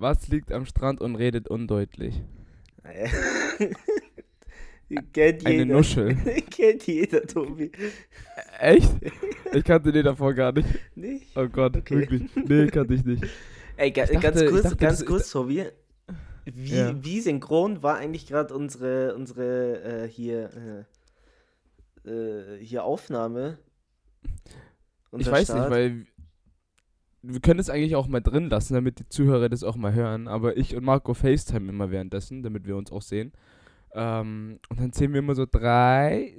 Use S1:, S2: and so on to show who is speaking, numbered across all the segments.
S1: Was liegt am Strand und redet undeutlich?
S2: kennt
S1: Eine
S2: jeder.
S1: Nuschel.
S2: kennt jeder, Tobi.
S1: Echt? Ich kannte den davor gar nicht.
S2: Nicht?
S1: Oh Gott,
S2: Okay.
S1: wirklich. Nee, kannte ich nicht.
S2: Ey, ga,
S1: Ich dachte-
S2: ganz kurz,
S1: dachte,
S2: ganz kurz, Tobi. Wie,
S1: Ja.
S2: wie synchron war eigentlich gerade unsere, unsere äh, hier, äh, äh, hier Aufnahme?
S1: Ich weiß
S2: Start?
S1: nicht, weil wir können es eigentlich auch mal drin lassen, damit die Zuhörer das auch mal hören. Aber ich und Marco FaceTime immer währenddessen, damit wir uns auch sehen. Ähm, und dann zählen wir immer so drei,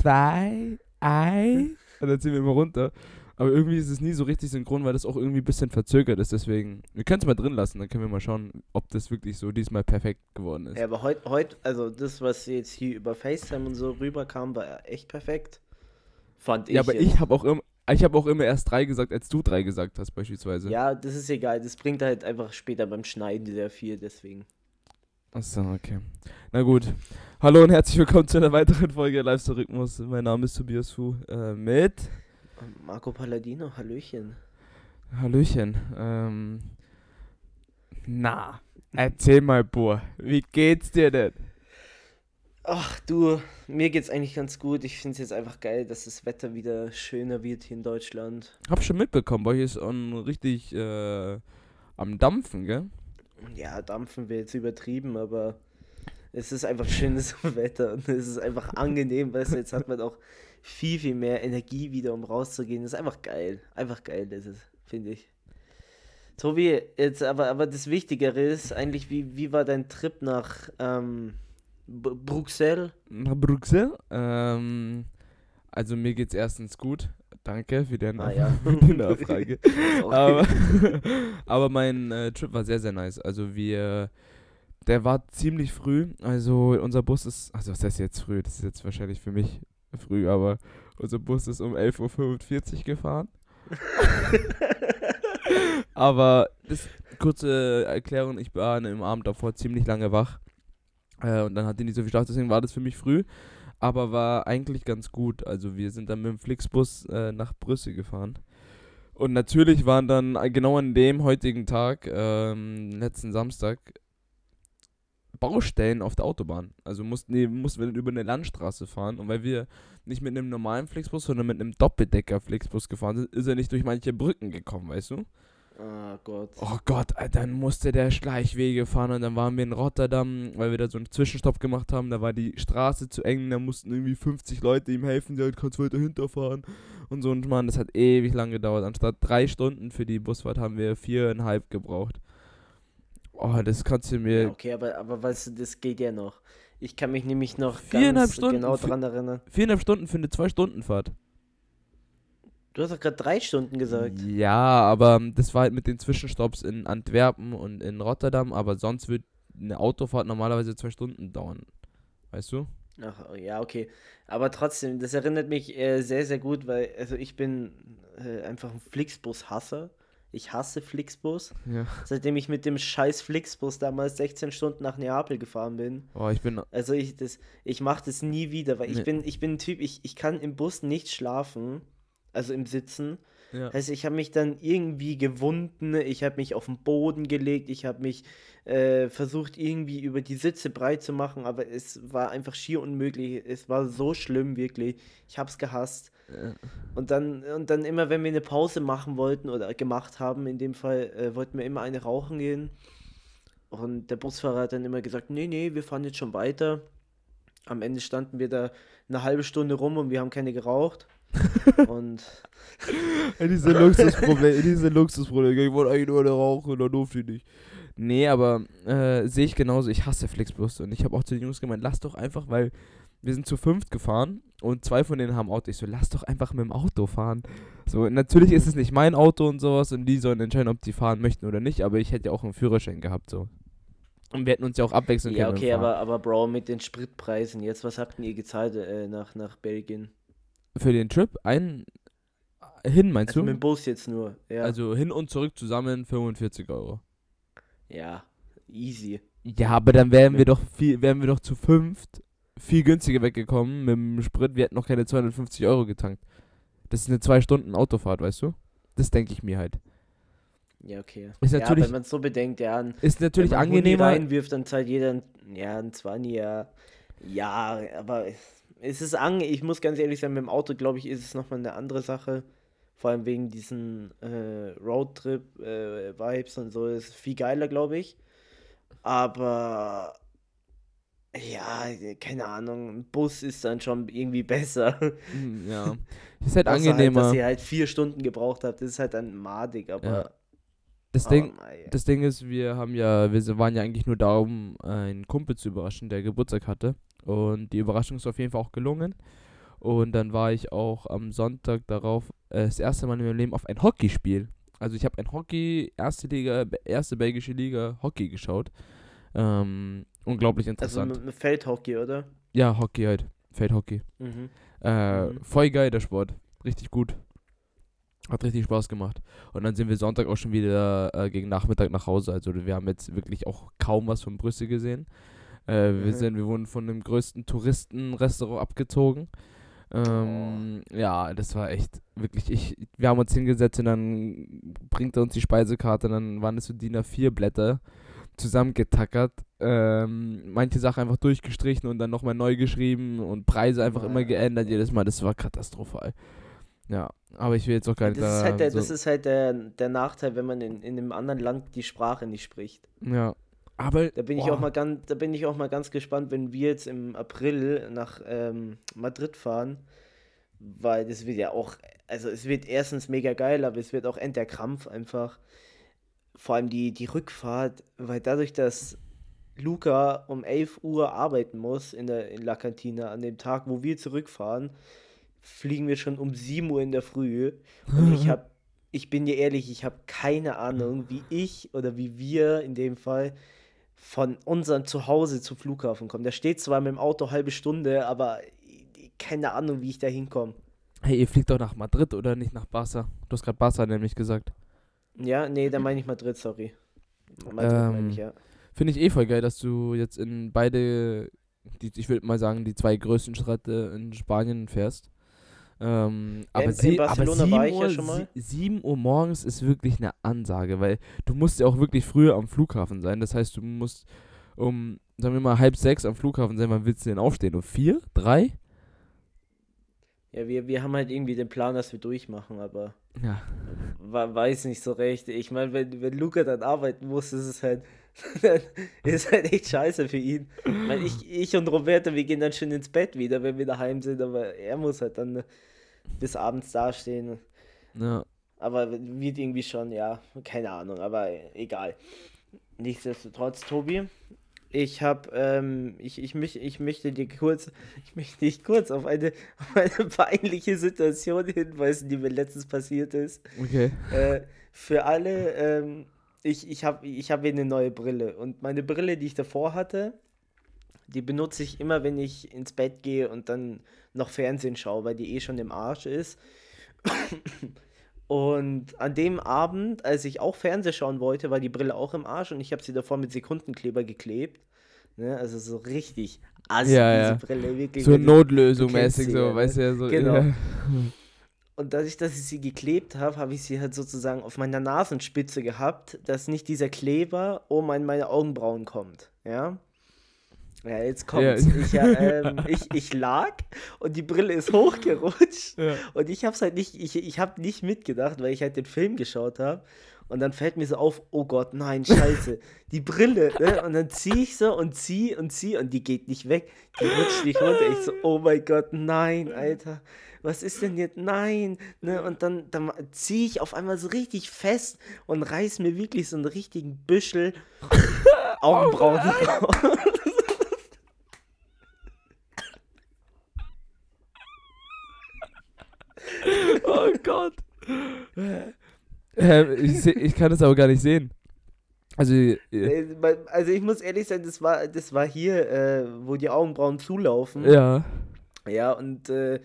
S1: zwei, ein. Und dann ziehen wir immer runter. Aber irgendwie ist es nie so richtig synchron, weil das auch irgendwie ein bisschen verzögert ist. Deswegen, wir können es mal drin lassen, dann können wir mal schauen, ob das wirklich so diesmal perfekt geworden ist.
S2: Ja, aber heute, heut, also das, was jetzt hier über FaceTime und so rüberkam, war echt perfekt. Fand ich.
S1: Ja, aber
S2: jetzt.
S1: ich habe auch immer, ich habe auch immer erst drei gesagt, als du drei gesagt hast, beispielsweise.
S2: Ja, das ist egal. Das bringt halt einfach später beim Schneiden sehr viel, deswegen.
S1: Achso, okay. Na gut. Hallo und herzlich willkommen zu einer weiteren Folge Lifestyle Rhythmus. Mein Name ist Tobias Fu. Äh, mit
S2: Marco Palladino, Hallöchen.
S1: Hallöchen. Ähm, na, erzähl mal, Boah, wie geht's dir denn?
S2: Ach du, mir geht's eigentlich ganz gut. Ich finde es jetzt einfach geil, dass das Wetter wieder schöner wird hier in Deutschland.
S1: Hab schon mitbekommen, bei euch ist on richtig äh, am Dampfen, gell?
S2: Ja, dampfen wir jetzt übertrieben, aber es ist einfach schönes Wetter und es ist einfach angenehm, weißt du, jetzt hat man auch viel, viel mehr Energie wieder, um rauszugehen. Das ist einfach geil. Einfach geil ist es, finde ich. Tobi, jetzt aber, aber das Wichtigere ist eigentlich, wie, wie war dein Trip nach ähm, B Bruxelles?
S1: Nach Brüssel. Ähm, also mir geht's erstens gut. Danke für, den,
S2: Ah, ja.
S1: für die Nachfrage. Aber, aber mein äh, Trip war sehr, sehr nice. Also wir, der war ziemlich früh. Also unser Bus ist, also was heißt jetzt früh? Das ist jetzt wahrscheinlich für mich früh, aber unser Bus ist um 11.45 Uhr gefahren. aber das kurze Erklärung, ich war im Abend davor ziemlich lange wach. Äh, und dann hatte ich nicht so viel Schlaf, deswegen war das für mich früh. Aber war eigentlich ganz gut. Also wir sind dann mit dem Flixbus äh, nach Brüssel gefahren. Und natürlich waren dann äh, genau an dem heutigen Tag, ähm, letzten Samstag, Baustellen auf der Autobahn. Also mussten, die, mussten wir dann über eine Landstraße fahren. Und weil wir nicht mit einem normalen Flixbus, sondern mit einem Doppeldecker-Flixbus gefahren sind, ist er nicht durch manche Brücken gekommen, weißt du?
S2: Ah Gott.
S1: Oh Gott, Alter, dann musste der Schleichwege fahren und dann waren wir in Rotterdam, weil wir da so einen Zwischenstopp gemacht haben. Da war die Straße zu eng, da mussten irgendwie 50 Leute ihm helfen, die halt kannst weiter hinterfahren und so. Und Mann, das hat ewig lang gedauert. Anstatt drei Stunden für die Busfahrt haben wir viereinhalb gebraucht. Oh, das kannst du mir.
S2: Ja, okay, aber, aber weißt du, das geht ja noch. Ich kann mich nämlich noch
S1: Viereinhalb
S2: ganz
S1: Stunden
S2: genau dran erinnern.
S1: Viereinhalb Stunden für eine Zwei-Stunden-Fahrt.
S2: Du hast doch gerade drei Stunden gesagt.
S1: Ja, aber ähm, das war halt mit den Zwischenstopps in Antwerpen und in Rotterdam, aber sonst wird eine Autofahrt normalerweise zwei Stunden dauern. Weißt du?
S2: Ach, ja, okay. Aber trotzdem, das erinnert mich äh, sehr, sehr gut, weil, also ich bin äh, einfach ein Flixbus-Hasser. Ich hasse Flixbus.
S1: Ja.
S2: Seitdem ich mit dem scheiß Flixbus damals 16 Stunden nach Neapel gefahren bin.
S1: Oh, ich bin.
S2: Also ich, das, ich mache das nie wieder, weil ich
S1: Nee.
S2: bin, ich bin ein Typ, ich, ich kann im Bus nicht schlafen. Also im Sitzen.
S1: Ja.
S2: Also ich habe mich dann irgendwie gewunden, ich habe mich auf den Boden gelegt, ich habe mich äh, versucht irgendwie über die Sitze breit zu machen, aber es war einfach schier unmöglich. Es war so schlimm, wirklich. Ich habe es gehasst.
S1: Ja.
S2: Und dann, und dann immer, wenn wir eine Pause machen wollten oder gemacht haben, in dem Fall, äh, wollten wir immer eine rauchen gehen. Und der Busfahrer hat dann immer gesagt, nee, nee, wir fahren jetzt schon weiter. Am Ende standen wir da eine halbe Stunde rum und wir haben keine geraucht. Und
S1: Ja, diese Luxusprobleme, diese Luxusprobleme. Ich wollte eigentlich nur eine rauchen, dann durfte ich nicht. Nee, aber äh, sehe ich genauso. Ich hasse Flixbus. Und ich habe auch zu den Jungs gemeint, lass doch einfach, weil wir sind zu fünft gefahren und zwei von denen haben Auto. Ich so, lass doch einfach mit dem Auto fahren. So, natürlich ist es nicht mein Auto und sowas und die sollen entscheiden, ob die fahren möchten oder nicht, aber ich hätte ja auch einen Führerschein gehabt, so. Und wir hätten uns ja auch abwechseln
S2: ja,
S1: können.
S2: okay,
S1: beim Fahren.
S2: aber, aber Bro, mit den Spritpreisen jetzt, was habt ihr gezahlt äh, nach, nach Belgien?
S1: Für den Trip, ein. Hin, meinst
S2: Also
S1: du?
S2: mit dem Bus jetzt nur. Ja,
S1: Also hin und zurück zusammen 45 Euro.
S2: ja easy.
S1: Ja, aber dann wären wir doch viel, wären wir doch zu fünft viel günstiger weggekommen mit dem Sprit. Wir hätten noch keine 250 Euro getankt. Das ist eine zwei Stunden Autofahrt, weißt du? Das denke ich mir halt.
S2: Ja, okay.
S1: Ist
S2: ja,
S1: natürlich-
S2: wenn man es so bedenkt, ja, ein,
S1: Ist natürlich
S2: wenn man
S1: angenehmer.
S2: reinwirft, dann zahlt jeder ein, ja, ein 20, ja. Ja, aber es ist an, ich muss ganz ehrlich sagen, mit dem Auto, glaube ich, ist es nochmal eine andere Sache. Vor allem wegen diesen äh, Roadtrip-Vibes und so. ist viel geiler, glaube ich. Aber ja, keine Ahnung, ein Bus ist dann schon irgendwie besser.
S1: Hm, Ja. Ist halt
S2: Außer
S1: angenehmer.
S2: Halt, dass ihr halt vier Stunden gebraucht habt, das ist halt dann madig, aber.
S1: Ja. das
S2: oh,
S1: Ding,
S2: mei.
S1: Das Ding ist, wir haben ja, wir waren ja eigentlich nur da, um einen Kumpel zu überraschen, der Geburtstag hatte. Und die Überraschung ist auf jeden Fall auch gelungen. Und dann war ich auch am Sonntag darauf äh, das erste Mal in meinem Leben auf ein Hockeyspiel. Also ich habe ein Hockey, erste Liga, erste belgische Liga Hockey geschaut. Ähm, unglaublich
S2: Also
S1: interessant.
S2: mit, mit Feldhockey, oder?
S1: ja, Hockey halt. Feldhockey.
S2: Mhm.
S1: Äh,
S2: Mhm.
S1: Voll geil, der Sport. Richtig gut. Hat richtig Spaß gemacht. Und dann sind wir Sonntag auch schon wieder äh, gegen Nachmittag nach Hause. Also wir haben jetzt wirklich auch kaum was von Brüssel gesehen. Äh, wir,
S2: Mhm.
S1: sind, wir wurden von dem größten Touristenrestaurant abgezogen. Ähm, Ja, das war echt wirklich. Ich, wir haben uns hingesetzt und dann bringt er uns die Speisekarte. Und dann waren es so DIN A4 Blätter zusammengetackert. Ähm, manche Sachen einfach durchgestrichen und dann nochmal neu geschrieben und Preise einfach immer
S2: Mann.
S1: geändert jedes Mal. Das war katastrophal. Ja, aber ich will jetzt auch gar nicht
S2: Das ist halt, der,
S1: so,
S2: das ist halt der, der Nachteil, wenn man in, in einem anderen Land die Sprache nicht spricht.
S1: Ja. Aber
S2: Da bin ich auch mal ganz, da bin ich auch mal ganz gespannt, wenn wir jetzt im April nach ähm, Madrid fahren, weil das wird ja auch, also es wird erstens mega geil, aber es wird auch end der Krampf einfach. Vor allem die, die Rückfahrt, weil dadurch, dass Luca um 11 Uhr arbeiten muss in der in La Cantina an dem Tag, wo wir zurückfahren, fliegen wir schon um 7 Uhr in der Früh. Und ich habe, ich bin dir ehrlich, ich habe keine Ahnung, wie ich oder wie wir in dem Fall von unserem Zuhause zum Flughafen kommen. Der steht zwar mit dem Auto halbe Stunde, aber keine Ahnung, wie ich da hinkomme.
S1: Hey, ihr fliegt doch nach Madrid oder nicht nach Barca? Du hast gerade Barca nämlich gesagt.
S2: Ja, nee, da meine ich Madrid, sorry. Madrid
S1: Ähm,
S2: meine ich, ja.
S1: Finde ich eh voll geil, dass du jetzt in beide, die, ich würde mal sagen, die zwei größten Städte in Spanien fährst. Ähm, aber,
S2: in- in
S1: sie, aber
S2: Barcelona
S1: 7
S2: war ich ja
S1: Uhr, sie- 7 Uhr morgens ist wirklich eine Ansage, weil du musst ja auch wirklich früher am Flughafen sein. Das heißt, du musst um, sagen wir mal, halb sechs am Flughafen sein. Wann willst du denn aufstehen? Um vier? Drei?
S2: Ja, wir, wir haben halt irgendwie den Plan, dass wir durchmachen, aber
S1: Ja.
S2: weiß nicht so recht. Ich meine, wenn, wenn Luca dann arbeiten muss, ist es halt, ist halt echt scheiße für ihn. Ich, mein, ich, ich und Roberto, wir gehen dann schon ins Bett wieder, wenn wir daheim sind, aber er muss halt dann bis abends dastehen.
S1: ja.
S2: Aber wird irgendwie schon, ja, keine Ahnung, aber egal. Nichtsdestotrotz, Tobi, ich habe, ähm, ich, ich, mich, ich möchte dir kurz, ich möchte dich kurz auf eine, auf eine peinliche Situation hinweisen, die mir letztens passiert ist.
S1: Okay.
S2: Äh, für alle, ähm, ich, ich habe ich hab eine neue Brille und meine Brille, die ich davor hatte, die benutze ich immer, wenn ich ins Bett gehe und dann noch Fernsehen schaue, weil die eh schon im Arsch ist. Und an dem Abend, als ich auch Fernsehen schauen wollte, war die Brille auch im Arsch und ich habe sie davor mit Sekundenkleber geklebt. Ne? Also so richtig assi,
S1: Ja, ja.
S2: diese Brille, wirklich.
S1: So
S2: wenn du-
S1: Notlösung
S2: du kennst
S1: mäßig,
S2: sie ja,
S1: so,
S2: ne?
S1: weißt du ja, so.
S2: Genau.
S1: Ja.
S2: Und dadurch, dass ich sie geklebt habe, habe ich sie halt sozusagen auf meiner Nasenspitze gehabt, dass nicht dieser Kleber oben an meine Augenbrauen kommt. Ja. Ja, jetzt kommt's.
S1: Ja.
S2: Ich, ja, ähm, ich, ich lag und die Brille ist hochgerutscht.
S1: Ja.
S2: Und ich hab's halt nicht, ich, ich hab nicht mitgedacht, weil ich halt den Film geschaut habe. Und dann fällt mir so auf, oh Gott, nein, scheiße, die Brille. Ne? Und dann zieh ich so und zieh und zieh und die geht nicht weg. Die rutscht nicht runter. Ich so, oh mein Gott, nein, Alter. Was ist denn jetzt? Nein. Ne? Und dann, dann zieh ich auf einmal so richtig fest und reiß mir wirklich so einen richtigen Büschel Augenbrauen raus.
S1: Oh Gott. Ähm, ich, seh, ich kann es aber gar nicht sehen. Also, äh,
S2: Also ich muss ehrlich sein, das war, das war hier, äh, wo die Augenbrauen zulaufen.
S1: ja.
S2: Ja, und äh,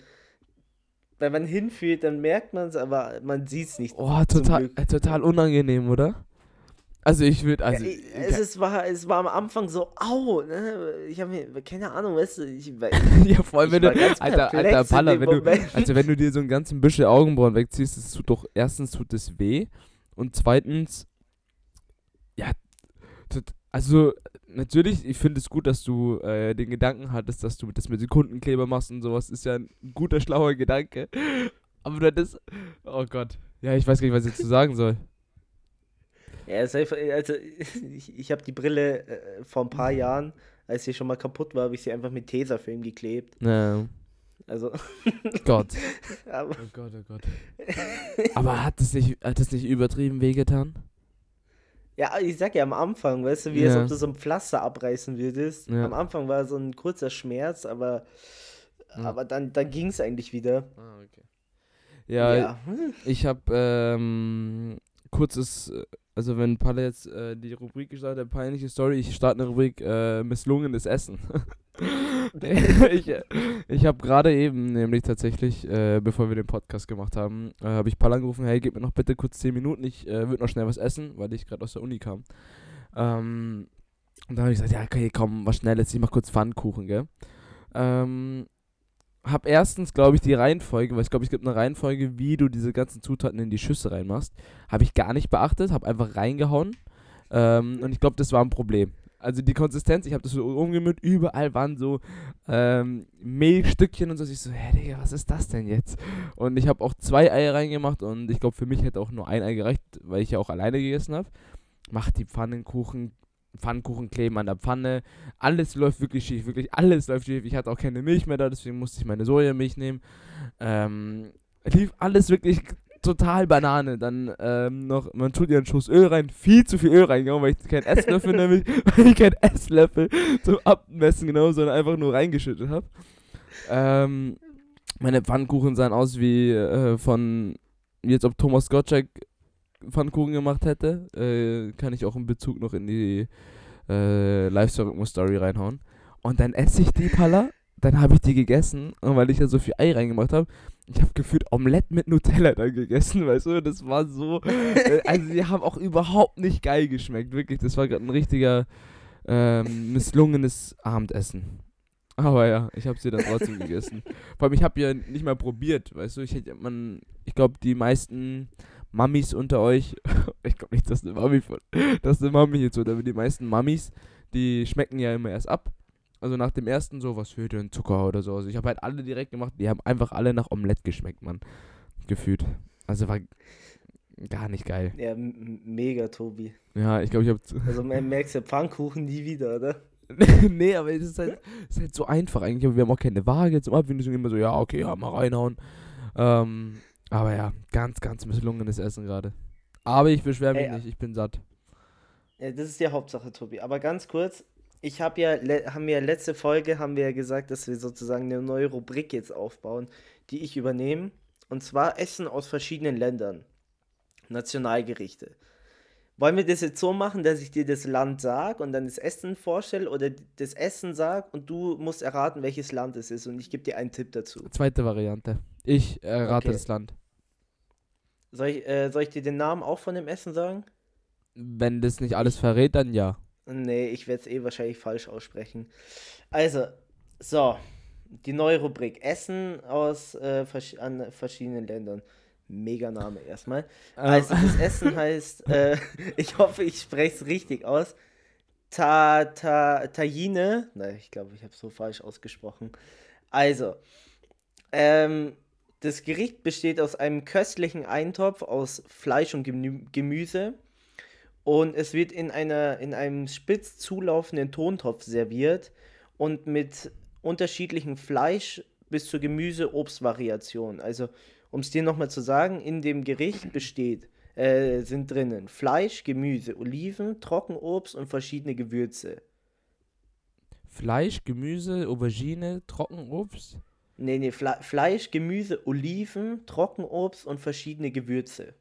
S2: wenn man hinfühlt, dann merkt man es, aber man sieht es nicht.
S1: Oh, total, äh, total unangenehm, oder? Also, ich würde, also.
S2: ja, ich- es, ist, war, es war am Anfang so, au, ne? ich habe mir, keine Ahnung, weißt du, ich,
S1: ja, vor allem, wenn du,
S2: war
S1: Alter, Alter,
S2: dem
S1: wenn du, also wenn du dir so ein ganzen Büschel Augenbrauen wegziehst, das tut doch, erstens tut es weh Und zweitens, ja, tut- also natürlich, ich finde es gut, dass du äh, den Gedanken hattest, dass du das mit Sekundenkleber machst und sowas. Ist ja ein guter, schlauer Gedanke. Aber das, oh Gott. Ja, ich weiß gar nicht, was ich dazu sagen soll.
S2: Ja, es einfach, also ich, ich habe die Brille äh, vor ein paar Jahren, als sie schon mal kaputt war, habe ich sie einfach mit Tesafilm geklebt.
S1: Ja,
S2: Also,
S1: Gott.
S2: aber,
S1: Oh Gott, oh Gott. Aber hat das nicht, hat das nicht übertrieben wehgetan?
S2: ja, ich sag ja am Anfang, weißt du, wie als
S1: Ja.
S2: ob du so ein Pflaster abreißen würdest.
S1: Ja.
S2: Am Anfang war so ein kurzer Schmerz, aber,
S1: Ja.
S2: aber dann, dann ging es eigentlich wieder.
S1: Ah, okay. Ja,
S2: ja.
S1: ich habe ähm, kurzes, äh, also wenn Palle jetzt äh, die Rubrik gestartet hat, peinliche Story, ich starte eine Rubrik äh, misslungenes Essen. ich ich habe gerade eben, nämlich tatsächlich, äh, bevor wir den Podcast gemacht haben, äh, habe ich Palle angerufen, hey, gib mir noch bitte kurz 10 Minuten, ich äh, würde noch schnell was essen, weil ich gerade aus der Uni kam. Ähm, und dann habe ich gesagt, ja, okay, komm, was Schnelles, ich mach kurz Pfannkuchen, gell. Ähm, hab erstens, glaube ich, die Reihenfolge, weil ich glaube, es gibt eine Reihenfolge, wie du diese ganzen Zutaten in die Schüsse reinmachst. Habe ich gar nicht beachtet, habe einfach reingehauen. Ähm, und ich glaube, das war ein Problem. Also die Konsistenz, ich habe das so umgemüht, überall waren so ähm, Mehlstückchen und so. Ich so, hä, Digga, was ist das denn jetzt? Und ich habe auch zwei Eier reingemacht und ich glaube, für mich hätte auch nur ein Ei gereicht, weil ich ja auch alleine gegessen habe. Mach die Pfannenkuchen, Pfannkuchen kleben an der Pfanne. Alles läuft wirklich schief, wirklich alles läuft schief. Ich hatte auch keine Milch mehr da, deswegen musste ich meine Sojamilch nehmen. Ähm, lief alles wirklich total Banane. Dann ähm, noch, man tut ihren Schuss Öl rein, viel zu viel Öl reingehauen, weil ich keinen Esslöffel nämlich, weil ich keinen Esslöffel zum Abmessen genau, sondern einfach nur reingeschüttet habe. Ähm, meine Pfannkuchen sahen aus wie äh, von, jetzt ob Thomas Gottschalk Pfannkuchen gemacht hätte. Äh, kann ich auch in Bezug noch in die äh, Live-Story reinhauen. Und dann esse ich die Palla, dann habe ich die gegessen, und weil ich ja so viel Ei reingemacht habe. Ich habe gefühlt Omelette mit Nutella dann gegessen, weißt du? Das war so. Äh, also, die haben auch überhaupt nicht geil geschmeckt, wirklich. Das war gerade ein richtiger ähm, misslungenes Abendessen. Aber ja, ich habe sie dann trotzdem gegessen. Vor allem, ich habe ja nicht mal probiert, weißt du? Ich hätte man, ich glaube, die meisten Mammis unter euch, ich glaube nicht, dass eine Mami von, dass eine Mami jetzt oder die meisten Mammis, die schmecken ja immer erst ab. Also nach dem ersten so, was für denn Zucker oder so. Also ich habe halt alle direkt gemacht, die haben einfach alle nach Omelette geschmeckt, Mann. Gefühlt. Also war gar nicht geil.
S2: Ja, mega, Tobi.
S1: Ja, ich glaube, ich habe
S2: Also man merkt ja Pfannkuchen nie wieder, oder?
S1: nee, aber es ist halt, es ist halt so einfach eigentlich. Aber wir haben auch keine Waage zum Abwiegen. Deswegen immer so, ja, okay, ja, mal reinhauen. Ähm, aber ja, ganz, ganz misslungenes Essen gerade. Aber ich beschwere mich
S2: Ey,
S1: nicht, ich bin satt.
S2: Ja, das ist die Hauptsache, Tobi. Aber ganz kurz, ich habe ja, haben wir letzte Folge, haben wir ja gesagt, dass wir sozusagen eine neue Rubrik jetzt aufbauen, die ich übernehme. Und zwar Essen aus verschiedenen Ländern. Nationalgerichte. Wollen wir das jetzt so machen, dass ich dir das Land sag und dann das Essen vorstelle oder das Essen sag und du musst erraten, welches Land es ist und ich gebe dir einen Tipp dazu.
S1: Zweite Variante. Ich errate
S2: Okay.
S1: das Land.
S2: Soll ich, äh, soll ich dir den Namen auch von dem Essen sagen?
S1: Wenn das nicht alles verrät, dann ja.
S2: Nee, ich werde es eh wahrscheinlich falsch aussprechen. Also, so, die neue Rubrik. Essen aus äh, versch an verschiedenen Ländern. Mega Name erstmal. Also, das Essen heißt, äh, ich hoffe, ich spreche es richtig aus. Ta, ta, Tajine. Nein, ich glaube, ich habe es so falsch ausgesprochen. Also, ähm, das Gericht besteht aus einem köstlichen Eintopf aus Fleisch und Gemü Gemüse. Und es wird in, einer, in einem spitz zulaufenden Tontopf serviert und mit unterschiedlichen Fleisch bis zur Gemüse-Obst-Variation. Also, um es dir nochmal zu sagen, in dem Gericht besteht, äh, sind drinnen Fleisch, Gemüse, Oliven, Trockenobst und verschiedene Gewürze.
S1: Fleisch, Gemüse, Aubergine, Trockenobst.
S2: Nee, nee, Fle Fleisch, Gemüse, Oliven, Trockenobst und verschiedene Gewürze.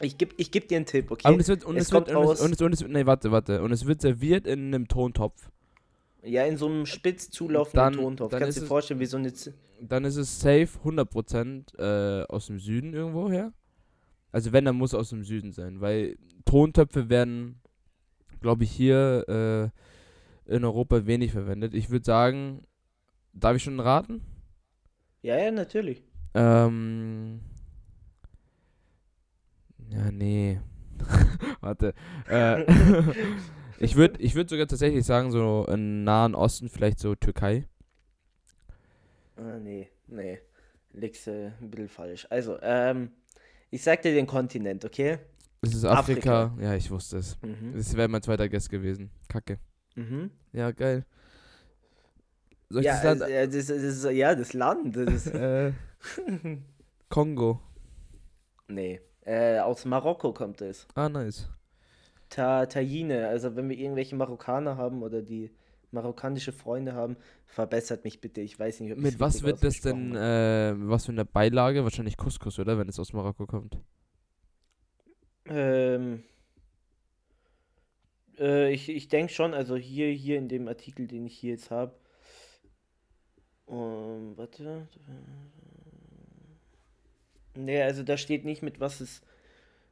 S2: Ich gebe ich geb dir einen Tipp, okay?
S1: Und es wird, und
S2: Es
S1: es wird,
S2: kommt
S1: und es, und es, und es nee, warte, warte. Und es wird serviert in einem Tontopf.
S2: Ja, in so einem spitz zulaufenden
S1: Dann-
S2: Tontopf.
S1: dann
S2: Kannst
S1: ist
S2: du dir
S1: es-
S2: vorstellen, wie so eine. Z
S1: Dann ist es safe 100% äh, aus dem Süden irgendwo her. Also wenn, dann muss es aus dem Süden sein, weil Tontöpfe werden, glaube ich, hier äh, in Europa wenig verwendet. Ich würde sagen, darf ich schon raten?
S2: Ja, ja, natürlich.
S1: Ähm, Ja, nee. Warte. Äh, ich würde ich würd sogar tatsächlich sagen, so im Nahen Osten, vielleicht so Türkei.
S2: Ah, nee, nee. Liegst äh, ein bisschen falsch. Also, ähm, ich sag dir den Kontinent, okay?
S1: Es ist Afrika. Ja, ich wusste es.
S2: Mhm.
S1: Das wäre mein zweiter Guess gewesen. Kacke.
S2: Mhm.
S1: Ja, geil. Soll ich
S2: Ja,
S1: das Land?
S2: also, äh, das, das ist, ja, das Land. Das
S1: äh, Kongo.
S2: nee, äh, aus Marokko kommt es.
S1: Ah, nice.
S2: Ta Tajine, also wenn wir irgendwelche Marokkaner haben oder die marokkanische Freunde haben, verbessert mich bitte. Ich weiß nicht, ob
S1: Mit was wird das denn, äh, was für eine Beilage? Wahrscheinlich Couscous, oder? Wenn es aus Marokko kommt.
S2: Ähm, äh, ich ich denke schon, also hier, hier in dem Artikel, den ich hier jetzt habe. Um, warte. Nee, also da steht nicht mit was es,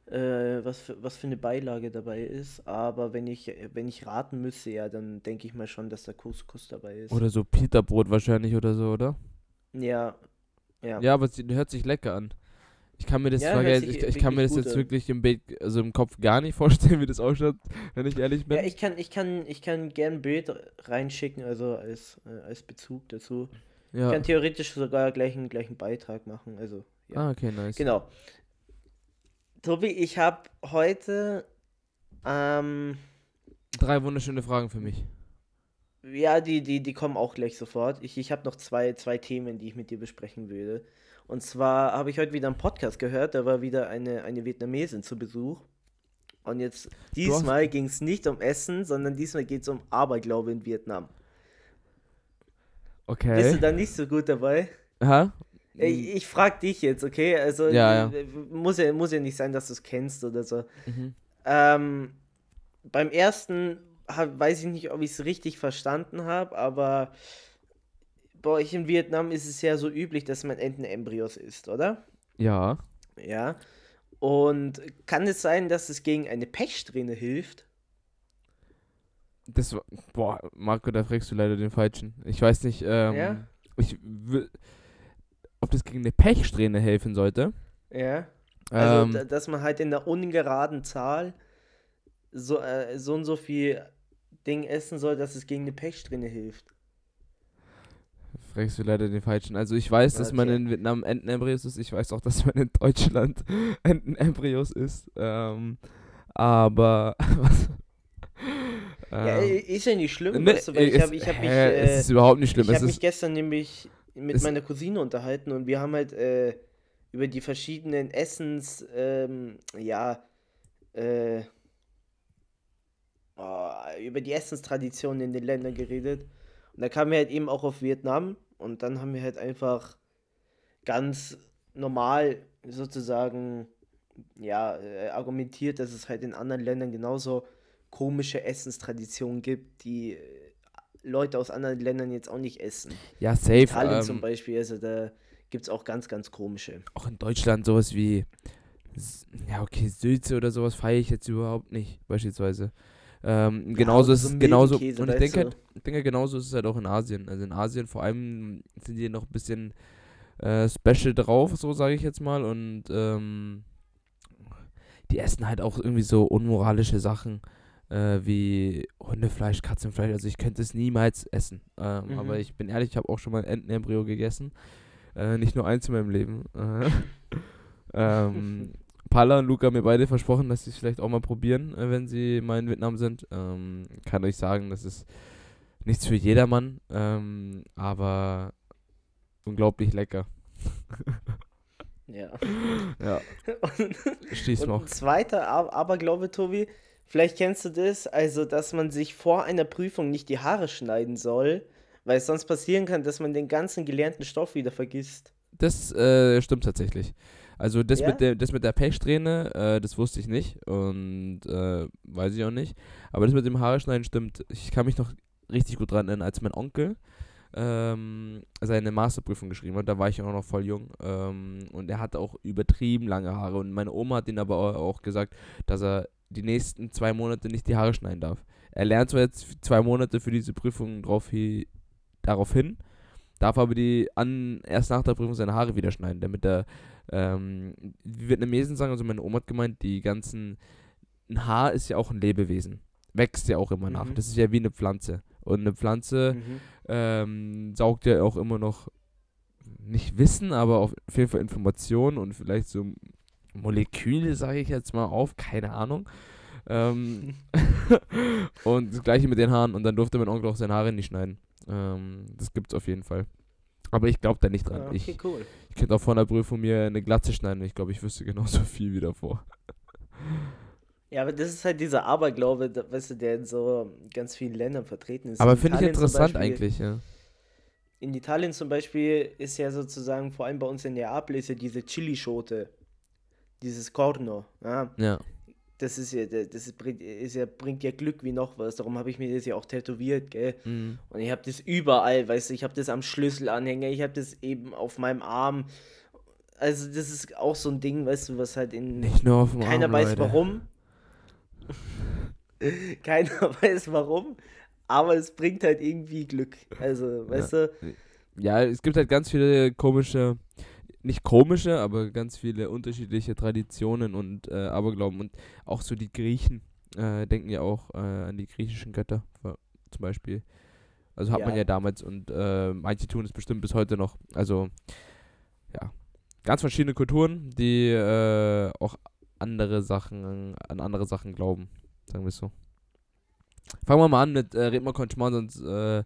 S2: äh, was für, was für eine Beilage dabei ist, aber wenn ich, wenn ich raten müsste, ja, dann denke ich mal schon, dass da Couscous dabei ist.
S1: Oder so Pita-Brot wahrscheinlich oder so, oder?
S2: Ja, ja.
S1: Ja, aber es hört sich lecker an. Ich kann mir das,
S2: Ja, sich
S1: ich, ich kann mir das jetzt
S2: an.
S1: wirklich im, Bild, also im Kopf gar nicht vorstellen, wie das ausschaut, wenn ich ehrlich bin.
S2: Ja, ich kann, ich kann, ich kann gern ein Bild reinschicken, also als, äh, als Bezug dazu. Ich
S1: Ja.
S2: kann theoretisch sogar gleich einen, gleich einen Beitrag machen. Also, ja.
S1: Ah, okay, nice.
S2: Genau. Tobi, ich habe heute, ähm,
S1: Drei wunderschöne Fragen für mich.
S2: ja, die, die, die kommen auch gleich sofort. Ich, ich habe noch zwei, zwei Themen, die ich mit dir besprechen würde. Und zwar habe ich heute wieder einen Podcast gehört, da war wieder eine, eine Vietnamesin zu Besuch. Und jetzt, diesmal ging es nicht um Essen, sondern diesmal geht es um Aberglaube in Vietnam. Bist
S1: Okay.
S2: du da nicht so gut dabei?
S1: Ha?
S2: Ich, ich frag dich jetzt, okay? Also
S1: Ja,
S2: äh, Muss, ja, muss ja nicht sein, dass du es kennst oder so.
S1: Mhm.
S2: Ähm, beim ersten hab, weiß ich nicht, ob ich es richtig verstanden habe, aber bei euch in Vietnam ist es ja so üblich, dass man Entenembryos isst, oder?
S1: Ja.
S2: Ja. Und kann es sein, dass es gegen eine Pechsträhne hilft?
S1: Das war, boah, Marco, da fragst du leider den Falschen. Ich weiß nicht, ähm,
S2: Ja?
S1: ich will, ob das gegen eine Pechsträhne helfen sollte.
S2: Ja. Also,
S1: ähm,
S2: da- dass man halt in der ungeraden Zahl so, äh, so und so viel Ding essen soll, dass es gegen eine Pechsträhne hilft.
S1: fragst du leider den Falschen. Also ich weiß, dass man
S2: Okay.
S1: in Vietnam Entenembryos ist. Ich weiß auch, dass man in Deutschland Entenembryos ist. Ähm, aber was?
S2: Ja,
S1: Ähm,
S2: ist ja nicht schlimm,
S1: ne,
S2: weißt du, weil ich
S1: es-
S2: habe ich hab mich, äh,
S1: es ist überhaupt nicht schlimm.
S2: ich
S1: Es
S2: hab mich gestern nämlich mit meiner Cousine unterhalten und wir haben halt äh, über die verschiedenen Essens, ähm, ja, äh, oh, über die Essenstraditionen in den Ländern geredet. Und da kamen wir halt eben auch auf Vietnam und dann haben wir halt einfach ganz normal sozusagen, ja, äh, argumentiert, dass es halt in anderen Ländern genauso komische Essenstraditionen gibt, die äh, Leute aus anderen Ländern jetzt auch nicht essen.
S1: ja, safe.
S2: Italien zum
S1: Ähm,
S2: Beispiel, also da gibt es auch ganz, ganz komische.
S1: auch in Deutschland sowas wie, ja, okay, Sülze oder sowas feiere ich jetzt überhaupt nicht, beispielsweise. Ähm, genauso
S2: oder
S1: ist
S2: so
S1: es, genauso, und ich
S2: weißt
S1: denke, halt, ich denke, genauso ist es halt auch in Asien. Also in Asien vor allem sind die noch ein bisschen äh, special drauf, so sage ich jetzt mal. Und ähm, die essen halt auch irgendwie so unmoralische Sachen äh, wie Hundefleisch, Katzenfleisch. Also ich könnte es niemals essen. Ähm,
S2: Mhm.
S1: Aber ich bin ehrlich, ich habe auch schon mal Entenembryo gegessen. Äh, nicht nur eins in meinem Leben. Äh, ähm, Pala und Luca haben mir beide versprochen, dass sie es vielleicht auch mal probieren, äh, wenn sie mal in Vietnam sind. Ähm, kann euch sagen, das ist nichts für jedermann, ähm, aber unglaublich lecker.
S2: Ja.
S1: Ja,
S2: Und, und
S1: noch.
S2: zweiter Aber- Aberglaube, Tobi, vielleicht kennst du das, also dass man sich vor einer Prüfung nicht die Haare schneiden soll, weil es sonst passieren kann, dass man den ganzen gelernten Stoff wieder vergisst.
S1: Das äh, stimmt tatsächlich. Also das
S2: Ja?
S1: mit der das mit der Pechsträhne, äh, das wusste ich nicht und äh, weiß ich auch nicht. Aber das mit dem Haare schneiden stimmt. Ich kann mich noch richtig gut dran erinnern, als mein Onkel ähm, seine Masterprüfung geschrieben hat. Da war ich auch noch voll jung ähm, und er hatte auch übertrieben lange Haare und meine Oma hat ihn aber au- auch gesagt, dass er die nächsten zwei Monate nicht die Haare schneiden darf. Er lernt zwar jetzt zwei Monate für diese Prüfung drauf hi darauf hin, darf aber die an, erst nach der Prüfung seine Haare wieder schneiden, damit er, ähm, wie Vietnamesen sagen, also meine Oma hat gemeint, die ganzen, ein Haar ist ja auch ein Lebewesen, wächst ja auch immer nach,
S2: Mhm.
S1: das ist ja wie eine Pflanze und eine Pflanze
S2: Mhm.
S1: ähm, saugt ja auch immer noch nicht Wissen, aber auf jeden Fall Informationen und vielleicht so Moleküle, sage ich jetzt mal auf, keine Ahnung. Ähm, und das gleiche mit den Haaren und dann durfte mein Onkel auch seine Haare nicht schneiden. Ähm, das gibt's auf jeden Fall. Aber ich glaube da nicht dran.
S2: Okay,
S1: Ich,
S2: cool.
S1: ich könnte auch vor einer Prüfung mir eine Glatze schneiden ich glaube, ich wüsste genauso viel wie davor.
S2: Ja, aber das ist halt dieser Aberglaube, da- weißt du, der in so ganz vielen Ländern vertreten ist.
S1: Aber
S2: In
S1: finde ich interessant
S2: Beispiel-
S1: eigentlich, ja.
S2: In Italien zum Beispiel ist ja sozusagen, vor allem bei uns in Neapel, ist ja diese Chilischote. Dieses Corno. Ja,
S1: Ja.
S2: das ist ja, das ist, bringt, ist ja, bringt ja Glück wie noch was. Darum habe ich mir das ja auch tätowiert, gell?
S1: Mhm.
S2: Und ich habe das überall, weißt du, ich habe das am Schlüsselanhänger, ich habe das eben auf meinem Arm. Also das ist auch so ein Ding, weißt du, was halt in
S1: Nicht nur auf dem
S2: keiner
S1: Arm,
S2: weiß
S1: Leute.
S2: warum. keiner weiß warum, aber es bringt halt irgendwie Glück. Also, weißt du,
S1: Ja, es gibt halt ganz viele komische, nicht komische, aber ganz viele unterschiedliche Traditionen und äh, Aberglauben. Und auch so die Griechen äh, denken ja auch äh, an die griechischen Götter, zum Beispiel. Also hat man
S2: Ja.
S1: ja damals und äh, manche tun es bestimmt bis heute noch. Also, ja. Ganz verschiedene Kulturen, die äh, auch andere Sachen, an andere Sachen glauben, sagen wir es so. Fangen wir mal an mit äh, Red mal Konchman, sonst äh,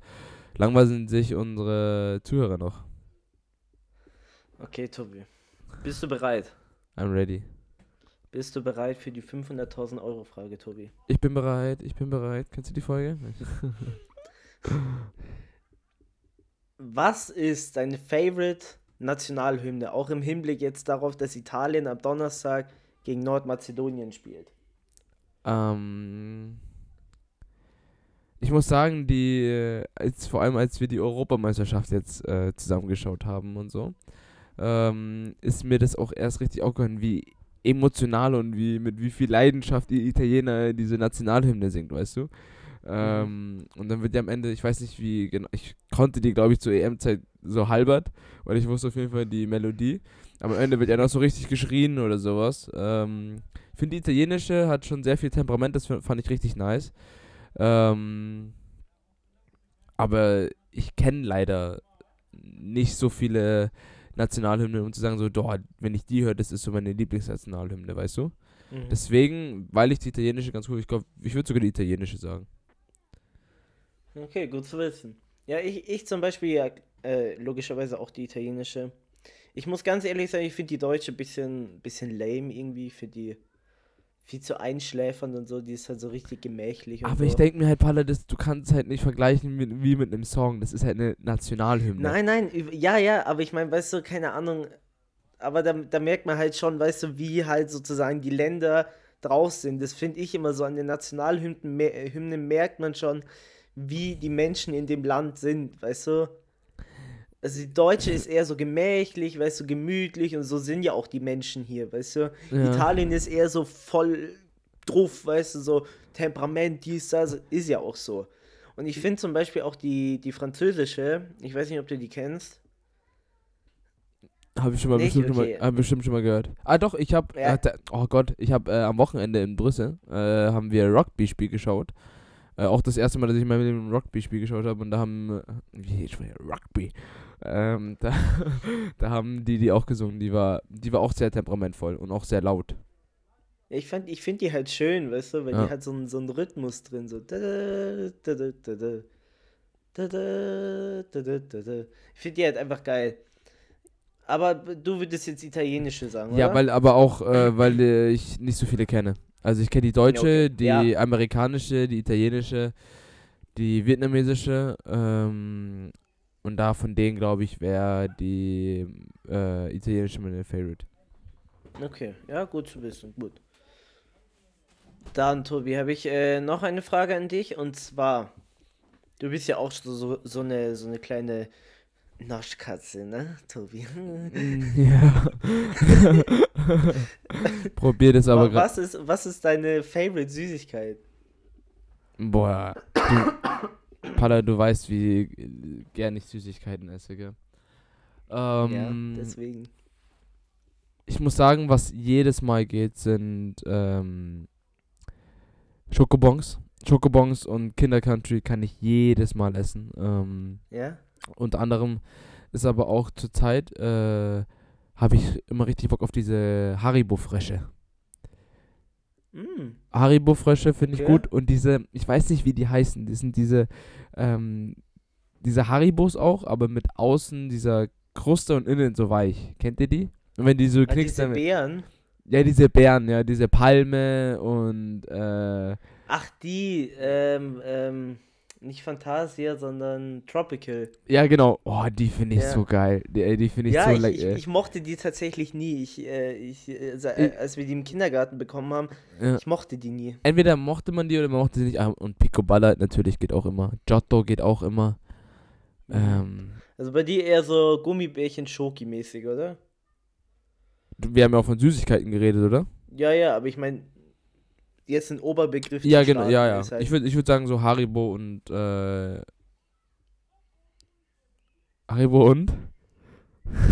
S1: langweilen sich unsere Zuhörer noch.
S2: Okay, Tobi. Bist du bereit?
S1: I'm ready.
S2: Bist du bereit für die 500.000 Euro Frage, Tobi?
S1: Ich bin bereit, ich bin bereit. Kennst du die Folge?
S2: Was ist deine Favorite Nationalhymne? Auch im Hinblick jetzt darauf, dass Italien am Donnerstag gegen Nordmazedonien spielt.
S1: ähm, ich muss sagen, die, äh, als, vor allem als wir die Europameisterschaft jetzt äh, zusammengeschaut haben und so, ähm, ist mir das auch erst richtig aufgehört, wie emotional und wie mit wie viel Leidenschaft die Italiener diese Nationalhymne singt, weißt du? Ähm, und dann wird ja am Ende, ich weiß nicht wie genau, ich konnte die, glaube ich, zur EM-Zeit so halbert, weil ich wusste auf jeden Fall die Melodie. Aber am Ende wird ja noch so richtig geschrien oder sowas. Ähm, ich finde, die italienische hat schon sehr viel Temperament, das fand ich richtig nice. Ähm, aber ich kenne leider nicht so viele Nationalhymnen, um zu sagen, so, doch, wenn ich die höre, das ist so meine Lieblingsnationalhymne, weißt du?
S2: Mhm.
S1: Deswegen, weil ich die italienische ganz cool, ich glaube, ich würde sogar die italienische sagen.
S2: Okay, gut zu wissen. Ja, ich, ich zum Beispiel ja äh, logischerweise auch die italienische. Ich muss ganz ehrlich sagen, ich finde die deutsche bisschen, bisschen lame irgendwie, für die viel zu einschläfernd und so, die ist halt so richtig gemächlich und
S1: Aber
S2: so.
S1: ich denke mir halt, Paula, das, du kannst halt nicht vergleichen mit, wie mit einem Song. Das ist halt eine Nationalhymne.
S2: Nein, nein, ja, ja, aber ich meine, weißt du, keine Ahnung, aber da, da merkt man halt schon, weißt du, wie halt sozusagen die Länder drauf sind. Das finde ich immer so an den Nationalhymnen äh, merkt man schon, wie die Menschen in dem Land sind, weißt du? Also die deutsche ist eher so gemächlich, weißt du, gemütlich und so sind ja auch die Menschen hier, weißt du?
S1: Ja.
S2: Italien ist eher so voll drauf, weißt du, so Temperament, dies, das, ist ja auch so. Und ich finde zum Beispiel auch die, die französische, ich weiß nicht, ob du die kennst.
S1: Habe ich schon mal
S2: Nicht?
S1: bestimmt,
S2: Okay.
S1: schon mal, bestimmt schon mal gehört. Ah doch, ich habe,
S2: Ja.
S1: äh, oh Gott, ich habe äh, am Wochenende in Brüssel, äh, haben wir Rugby-Spiel geschaut. Äh, auch das erste Mal, dass ich mal mit dem Rugby-Spiel geschaut habe und da haben, äh, wie, ich meine, Rugby, ähm, da, da, haben die die auch gesungen. Die war, die war auch sehr temperamentvoll und auch sehr laut.
S2: Ich ich finde die halt schön, weißt du, weil
S1: ja.
S2: die hat so einen, so einen Rhythmus drin, so. Ich finde die halt einfach geil. Aber du würdest jetzt italienische sagen, oder?
S1: Ja, weil aber auch, äh, weil äh, ich nicht so viele kenne. Also ich kenne die deutsche,
S2: okay.
S1: die
S2: ja.
S1: amerikanische, die italienische, die vietnamesische, ähm, und da von denen glaube ich wäre die äh, italienische meine Favorite.
S2: Okay, ja, gut zu wissen, gut. Dann, Tobi, habe ich äh, noch eine Frage an dich und zwar, du bist ja auch so, so, eine, so eine kleine Naschkatze, ne, Tobi?
S1: ja. Probier das aber
S2: Aber
S1: gerade.
S2: was ist, was ist deine Favorite Süßigkeit?
S1: Boah. Du, Palla, du weißt, wie äh, gern ich Süßigkeiten esse, gell? Ähm,
S2: ja, deswegen.
S1: ich muss sagen, was jedes Mal geht, sind ähm, Schokobons. Schokobons und Kinder Country kann ich jedes Mal essen. Ähm,
S2: Ja?
S1: unter anderem ist aber auch zur Zeit, äh, habe ich immer richtig Bock auf diese Haribo-Frösche.
S2: Mm.
S1: Haribo-Frösche finde ich
S2: Okay.
S1: gut und diese, ich weiß nicht, wie die heißen, die sind diese, ähm, diese Haribos auch, aber mit außen dieser Kruste und innen so weich. Kennt ihr die? Und wenn die so
S2: Ah,
S1: knickst,
S2: diese Beeren.
S1: ja, diese Beeren, ja, diese Palme und, äh,
S2: Ach, die, ähm, ähm, nicht Fantasia, sondern Tropical.
S1: ja, genau. Oh, die finde ich
S2: Ja.
S1: so geil. Die, die finde ich
S2: ja,
S1: so
S2: ich,
S1: lecker.
S2: ich,
S1: ey.
S2: ich mochte die tatsächlich nie. Ich, äh, ich, äh,
S1: Ich-
S2: äh, als wir die im Kindergarten bekommen haben,
S1: Ja.
S2: ich mochte die nie.
S1: Entweder mochte man die oder man mochte sie nicht. Ah, Und Picoballa natürlich geht auch immer. Giotto geht auch immer. Ähm,
S2: Also bei dir eher so Gummibärchen Schoki-mäßig, oder?
S1: wir haben ja auch von Süßigkeiten geredet, oder?
S2: Ja, ja, aber ich meine, jetzt ein Oberbegriff.
S1: Ja, genau, ja, ja.
S2: ist halt-
S1: Ich würde ich würd sagen so Haribo und äh, Haribo und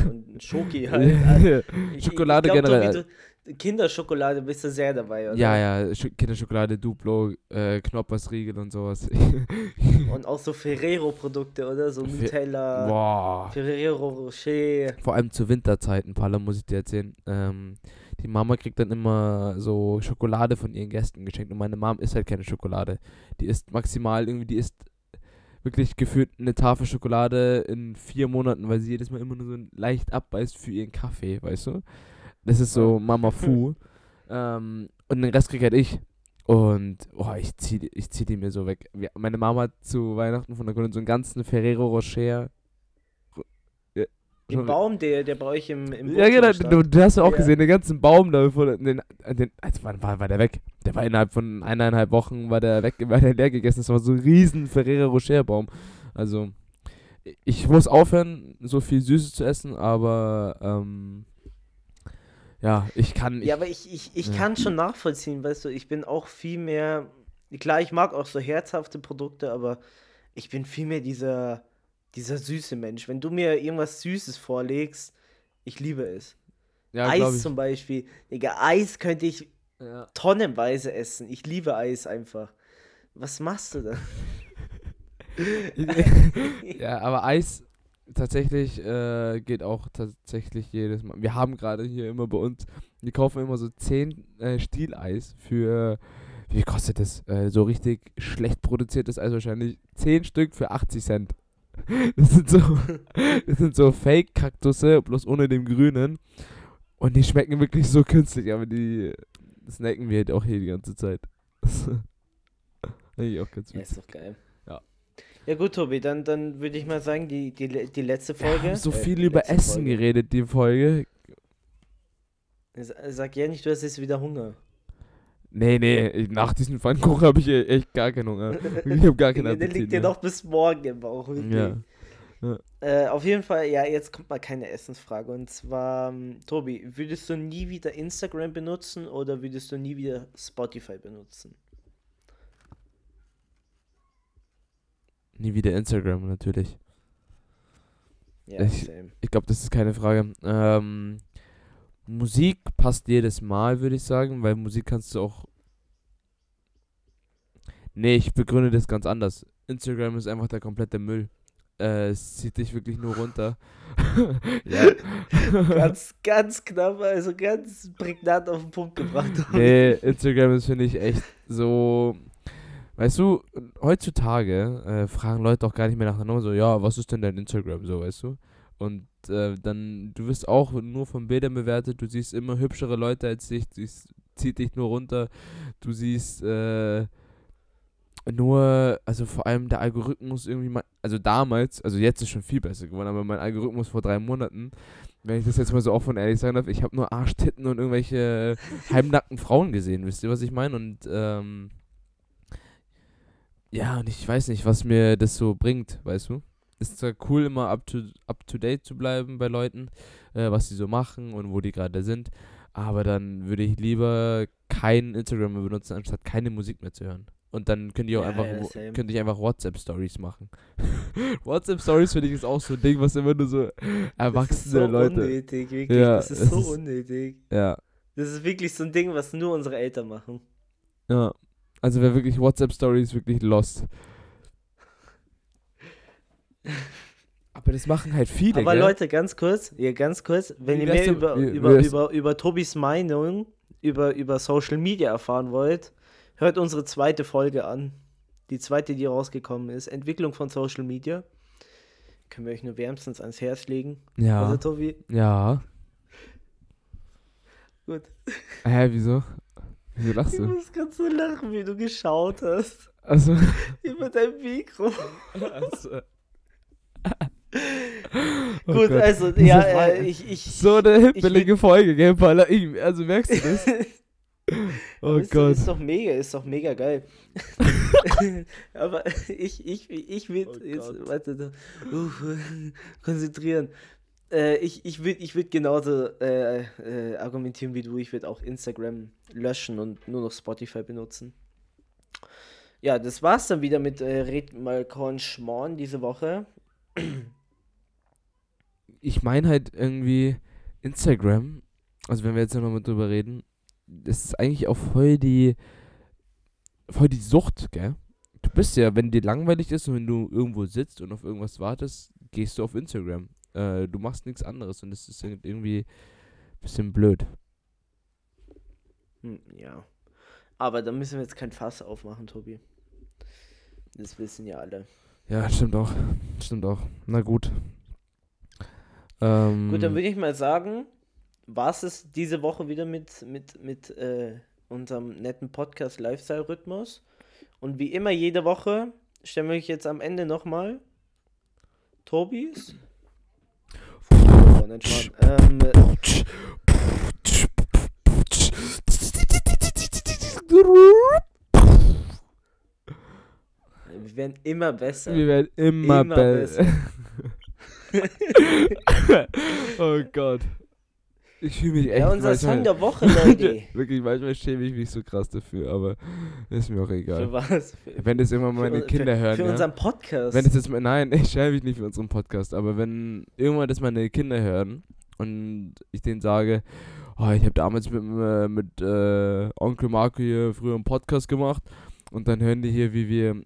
S2: und Schoki halt. Ich- ich
S1: Schokolade
S2: glaub,
S1: generell.
S2: Tobi, du, Kinderschokolade bist du sehr dabei, oder?
S1: Ja, ja, Sch Kinderschokolade, Duplo, äh, Knoppersriegel und sowas.
S2: Und auch so Ferrero-Produkte, oder? So Nutella,
S1: Boah.
S2: Ferrero Rocher.
S1: Vor allem zu Winterzeiten, Paula, muss ich dir erzählen. Ähm, die Mama kriegt dann immer so Schokolade von ihren Gästen geschenkt und meine Mom isst halt keine Schokolade. Die isst maximal irgendwie, die isst wirklich gefühlt eine Tafel Schokolade in vier Monaten, weil sie jedes Mal immer nur so leicht abbeißt für ihren Kaffee, weißt du? Das ist so Mama Fu. ähm, und den Rest krieg halt ich. Und oh, ich zieh, die- ich zieh die mir so weg. Meine Mama hat zu Weihnachten von der Kundin so einen ganzen Ferrero Rocher.
S2: Den Baum, der, der bei euch im, im
S1: ja, genau, du, du hast ja auch
S2: Ja.
S1: gesehen, den ganzen Baum da von den, den also wann war, war der weg? Der war innerhalb von eineinhalb Wochen war der weg, war der leer gegessen. Das war so ein riesen Ferrero Rocher Baum. Also ich muss aufhören, so viel Süßes zu essen, aber ähm, ja, ich kann. Ich,
S2: Ja, aber ich, ich, ich
S1: Ja.
S2: kann schon nachvollziehen, weißt du, ich bin auch viel mehr, klar, ich mag auch so herzhafte Produkte, aber ich bin viel mehr dieser, dieser süße Mensch. Wenn du mir irgendwas Süßes vorlegst, ich liebe es.
S1: ja,
S2: Eis zum Beispiel. Digga, Eis könnte ich
S1: Ja.
S2: tonnenweise essen. Ich liebe Eis einfach. Was machst du da?
S1: ja, aber Eis tatsächlich äh, geht auch tatsächlich jedes Mal. Wir haben gerade hier immer bei uns, wir kaufen immer so 10 äh, Stieleis für, wie kostet das? Äh, so richtig schlecht produziertes Eis wahrscheinlich. 10 Stück für 80 Cent. Das sind so, das sind so Fake-Kaktusse, bloß ohne dem Grünen. Und die schmecken wirklich so künstlich, aber die snacken wir halt auch hier die ganze Zeit. Eigentlich auch ganz
S2: Ja, ist doch geil.
S1: Ja.
S2: Ja gut, Tobi, dann, dann würde ich mal sagen, die, die, die letzte
S1: Wir
S2: Folge.
S1: haben so
S2: äh,
S1: viel
S2: die
S1: über Essen
S2: Folge.
S1: geredet, die Folge.
S2: Sa- Sag ja nicht, du hast jetzt wieder Hunger.
S1: Nee, nee, nach diesem Pfannkuchen habe ich e- echt gar keinen Hunger. Ich habe gar keinen
S2: Der
S1: Appetit
S2: liegt dir noch bis morgen im Bauch. wirklich.
S1: Ja.
S2: Äh, auf jeden Fall, ja, jetzt kommt mal keine Essensfrage. Und zwar, ähm, Tobi, würdest du nie wieder Instagram benutzen oder würdest du nie wieder Spotify benutzen?
S1: Nie wieder Instagram, natürlich.
S2: Ja,
S1: Ich-. Ich glaube, das ist keine Frage. Ähm, Musik passt jedes Mal, würde ich sagen, weil Musik kannst du auch. Nee, ich begründe das ganz anders. Instagram ist einfach der komplette Müll. Äh, es zieht dich wirklich nur runter. ja.
S2: Ganz, ganz knapp, also ganz prägnant auf den Punkt gebracht.
S1: Nee, Instagram ist, finde ich, echt so. Weißt du, heutzutage äh, fragen Leute auch gar nicht mehr nach der Nummer, so, ja, was ist denn dein Instagram, so, weißt du? Und äh, dann, du wirst auch nur von Bildern bewertet, du siehst immer hübschere Leute als dich, du siehst, zieht dich nur runter, du siehst äh, nur, also vor allem der Algorithmus irgendwie mal, also damals, also jetzt ist schon viel besser geworden, aber mein Algorithmus vor drei Monaten, wenn ich das jetzt mal so offen und ehrlich sagen darf, ich habe nur Arschtitten und irgendwelche halbnackten Frauen gesehen, wisst ihr, was ich meine? Und ähm, ja, und ich weiß nicht, was mir das so bringt, weißt du? Ist zwar cool, immer up to, up to date zu bleiben bei Leuten, äh, was sie so machen und wo die gerade sind, aber dann würde ich lieber kein Instagram mehr benutzen, anstatt keine Musik mehr zu hören. Und dann könnt ihr auch
S2: Ja,
S1: einfach,
S2: ja,
S1: könnt ihr einfach WhatsApp-Stories machen. WhatsApp-Stories finde ich ist auch so ein Ding, was immer nur so
S2: Das ist
S1: erwachsene
S2: so
S1: Leute.
S2: unnötig, wirklich.
S1: Ja,
S2: das ist so
S1: ist-
S2: unnötig.
S1: Ja,
S2: Das ist wirklich so ein Ding, was nur unsere Eltern machen.
S1: ja. Also wer wirklich WhatsApp-Stories wirklich lost. Aber das machen halt viele,
S2: Aber
S1: gell?
S2: Leute, ganz kurz, ja, ganz kurz, wenn ihr mehr über, über,
S1: wär's-
S2: über, über Tobis Meinung über, über Social Media erfahren wollt, hört unsere zweite Folge an. Die zweite, die rausgekommen ist. Entwicklung von Social Media. Können wir euch nur wärmstens ans Herz legen.
S1: ja,
S2: Also, Tobi,
S1: ja.
S2: gut.
S1: Hä, wieso? Wieso lachst
S2: Ich
S1: du?
S2: muss gerade so lachen, wie du geschaut hast.
S1: Also,
S2: Über dein Mikro.
S1: also. Oh
S2: gut,
S1: Gott.
S2: also,
S1: Das
S2: ja, äh, ich, ich.
S1: So eine billige Folge, gell, Paula? Also merkst du das? Oh
S2: ist,
S1: Gott.
S2: Doch, ist doch mega, ist doch mega geil. Aber ich, ich, ich will
S1: Oh
S2: jetzt,
S1: Gott.
S2: warte, uff, konzentrieren. Äh, ich ich würde ich würd genauso äh, äh, argumentieren wie du. Ich würde auch Instagram löschen und nur noch Spotify benutzen. Ja, das war's dann wieder mit äh, Red mal Korn Schmorn diese Woche.
S1: Ich meine halt irgendwie Instagram, also wenn wir jetzt nochmal drüber reden, das ist eigentlich auch voll die, voll die Sucht, gell? Du bist ja, wenn dir langweilig ist und wenn du irgendwo sitzt und auf irgendwas wartest, gehst du auf Instagram. Äh, du machst nichts anderes und das ist irgendwie ein bisschen blöd.
S2: Hm, ja. Aber da müssen wir jetzt kein Fass aufmachen, Tobi. Das wissen ja alle.
S1: Ja, stimmt auch. Stimmt auch. Na gut. Ähm,
S2: Gut, dann würde ich mal sagen, war es diese Woche wieder mit, mit, mit äh, unserem netten Podcast Lifestyle Rhythmus. Und wie immer jede Woche stellen wir euch jetzt am Ende nochmal Tobis. Oh, nein, Ähm, wir werden immer besser.
S1: Wir werden immer,
S2: Immer
S1: besser. oh Gott. Ich fühle mich echt.
S2: ja, unser
S1: manchmal-
S2: Song der Woche, Leute.
S1: Wirklich, manchmal schäme ich mich so krass dafür, aber ist mir auch
S2: Für
S1: egal.
S2: was? Für,
S1: Wenn das irgendwann meine
S2: für,
S1: Kinder
S2: für,
S1: hören,
S2: Für
S1: ja?
S2: unseren Podcast.
S1: Wenn es jetzt mal, nein, ich schäme mich nicht für unseren Podcast, aber wenn irgendwann das meine Kinder hören und ich denen sage, oh, ich habe damals mit, äh, mit äh, Onkel Marco hier früher einen Podcast gemacht und dann hören die hier, wie wir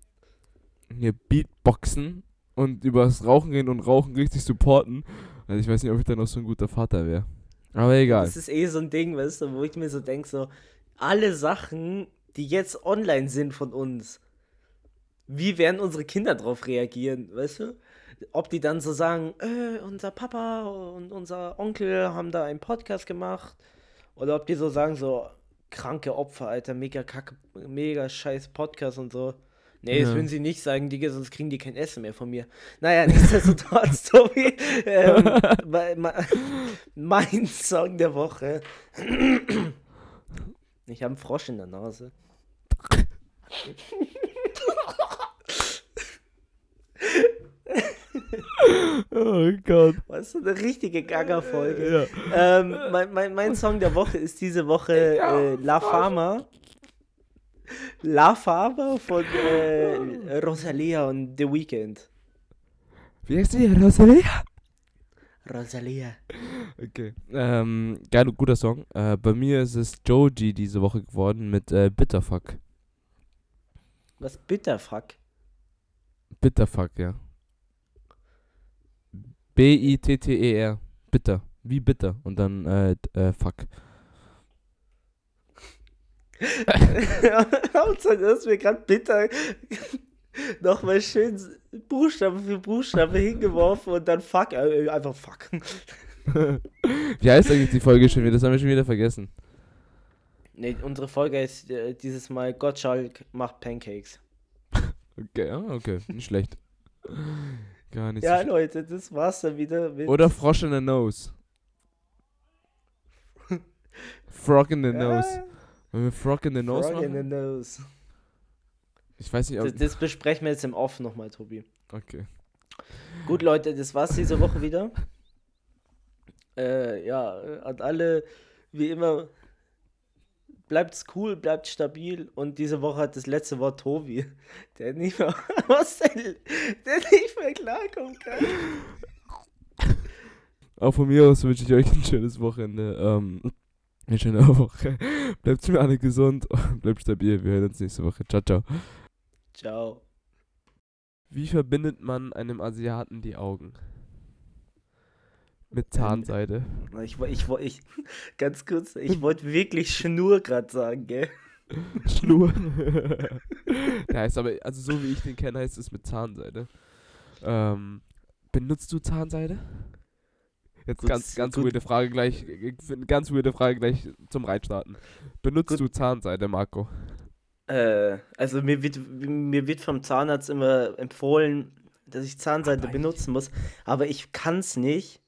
S1: hier Beatboxen und über das Rauchen gehen und Rauchen richtig supporten. Also ich weiß nicht, ob ich dann noch so ein guter Vater wäre. Aber egal.
S2: Das ist eh so ein Ding, weißt du, wo ich mir so denke, so, alle Sachen, die jetzt online sind von uns, wie werden unsere Kinder darauf reagieren, weißt du? Ob die dann so sagen, äh, unser Papa und unser Onkel haben da einen Podcast gemacht, oder ob die so sagen, so, kranke Opfer, Alter, mega kacke, mega scheiß Podcast und so. Nee, das
S1: Ja.
S2: würden sie nicht sagen, Digga, sonst kriegen die kein Essen mehr von mir. Naja, nichtsdestotrotz, Tobi, ähm, mein, Song der Woche. Ich habe einen Frosch in der Nase.
S1: Oh Gott.
S2: Was ist eine richtige Gaga-Folge. Ähm, mein, mein, mein Song der Woche ist diese Woche äh, La Fama. La Fama von äh, Rosalia und The Weeknd.
S1: Wie heißt die? Rosalia?
S2: Rosalia.
S1: Okay. Ähm, geil, guter Song. Äh, bei mir ist es Joji diese Woche geworden mit äh, Bitterfuck.
S2: Was Bitterfuck?
S1: Bitterfuck, ja. B-I-T-T-E-R. Bitter. Wie bitter. Und dann äh, äh, fuck.
S2: Hauptsache, du hast mir gerade bitter nochmal schön Buchstabe für Buchstabe hingeworfen und dann fuck, äh, einfach fuck.
S1: Wie heißt eigentlich die Folge schon wieder? Das haben wir schon wieder vergessen.
S2: Ne, unsere Folge ist äh, dieses Mal Gottschalk macht Pancakes.
S1: Okay, ja, okay. Nicht schlecht. Gar nicht
S2: Ja,
S1: so
S2: Leute, das war's dann wieder.
S1: Oder Frosch in the Nose. Frog in the Nose. Wenn wir Frog in the Nose
S2: Frog in the nose.
S1: Ich weiß nicht, ob...
S2: Das, das besprechen wir jetzt im Off nochmal, Tobi.
S1: Okay.
S2: Gut, Leute, das war's diese Woche wieder. Äh, ja, an alle, wie immer, bleibt's cool, bleibt stabil und diese Woche hat das letzte Wort Tobi, der nicht mehr, was denn, der nicht mehr klarkommen kann.
S1: Auch von mir aus wünsche ich euch ein schönes Wochenende. Ähm, eine schöne Woche. Bleibt mir alle gesund, bleibt stabil. Wir hören uns nächste Woche. Ciao, ciao.
S2: Ciao.
S1: Wie verbindet man einem Asiaten die Augen? Mit Zahnseide.
S2: Ich, ich, ich, ich ganz kurz, ich wollte wirklich Schnur gerade sagen, gell?
S1: Schnur. Der heißt aber, also so wie ich den kenne, heißt es mit Zahnseide. Ähm, benutzt du Zahnseide? Jetzt
S2: Gut,
S1: ganz, ganz
S2: gut.
S1: weirde Frage gleich, äh, ganz weirde Frage gleich zum Reinstarten. Benutzt
S2: Gut.
S1: du Zahnseide, Marco?
S2: Äh, also mir wird, mir wird vom Zahnarzt immer empfohlen, dass ich Zahnseide
S1: Aber
S2: benutzen muss, aber ich kann es nicht.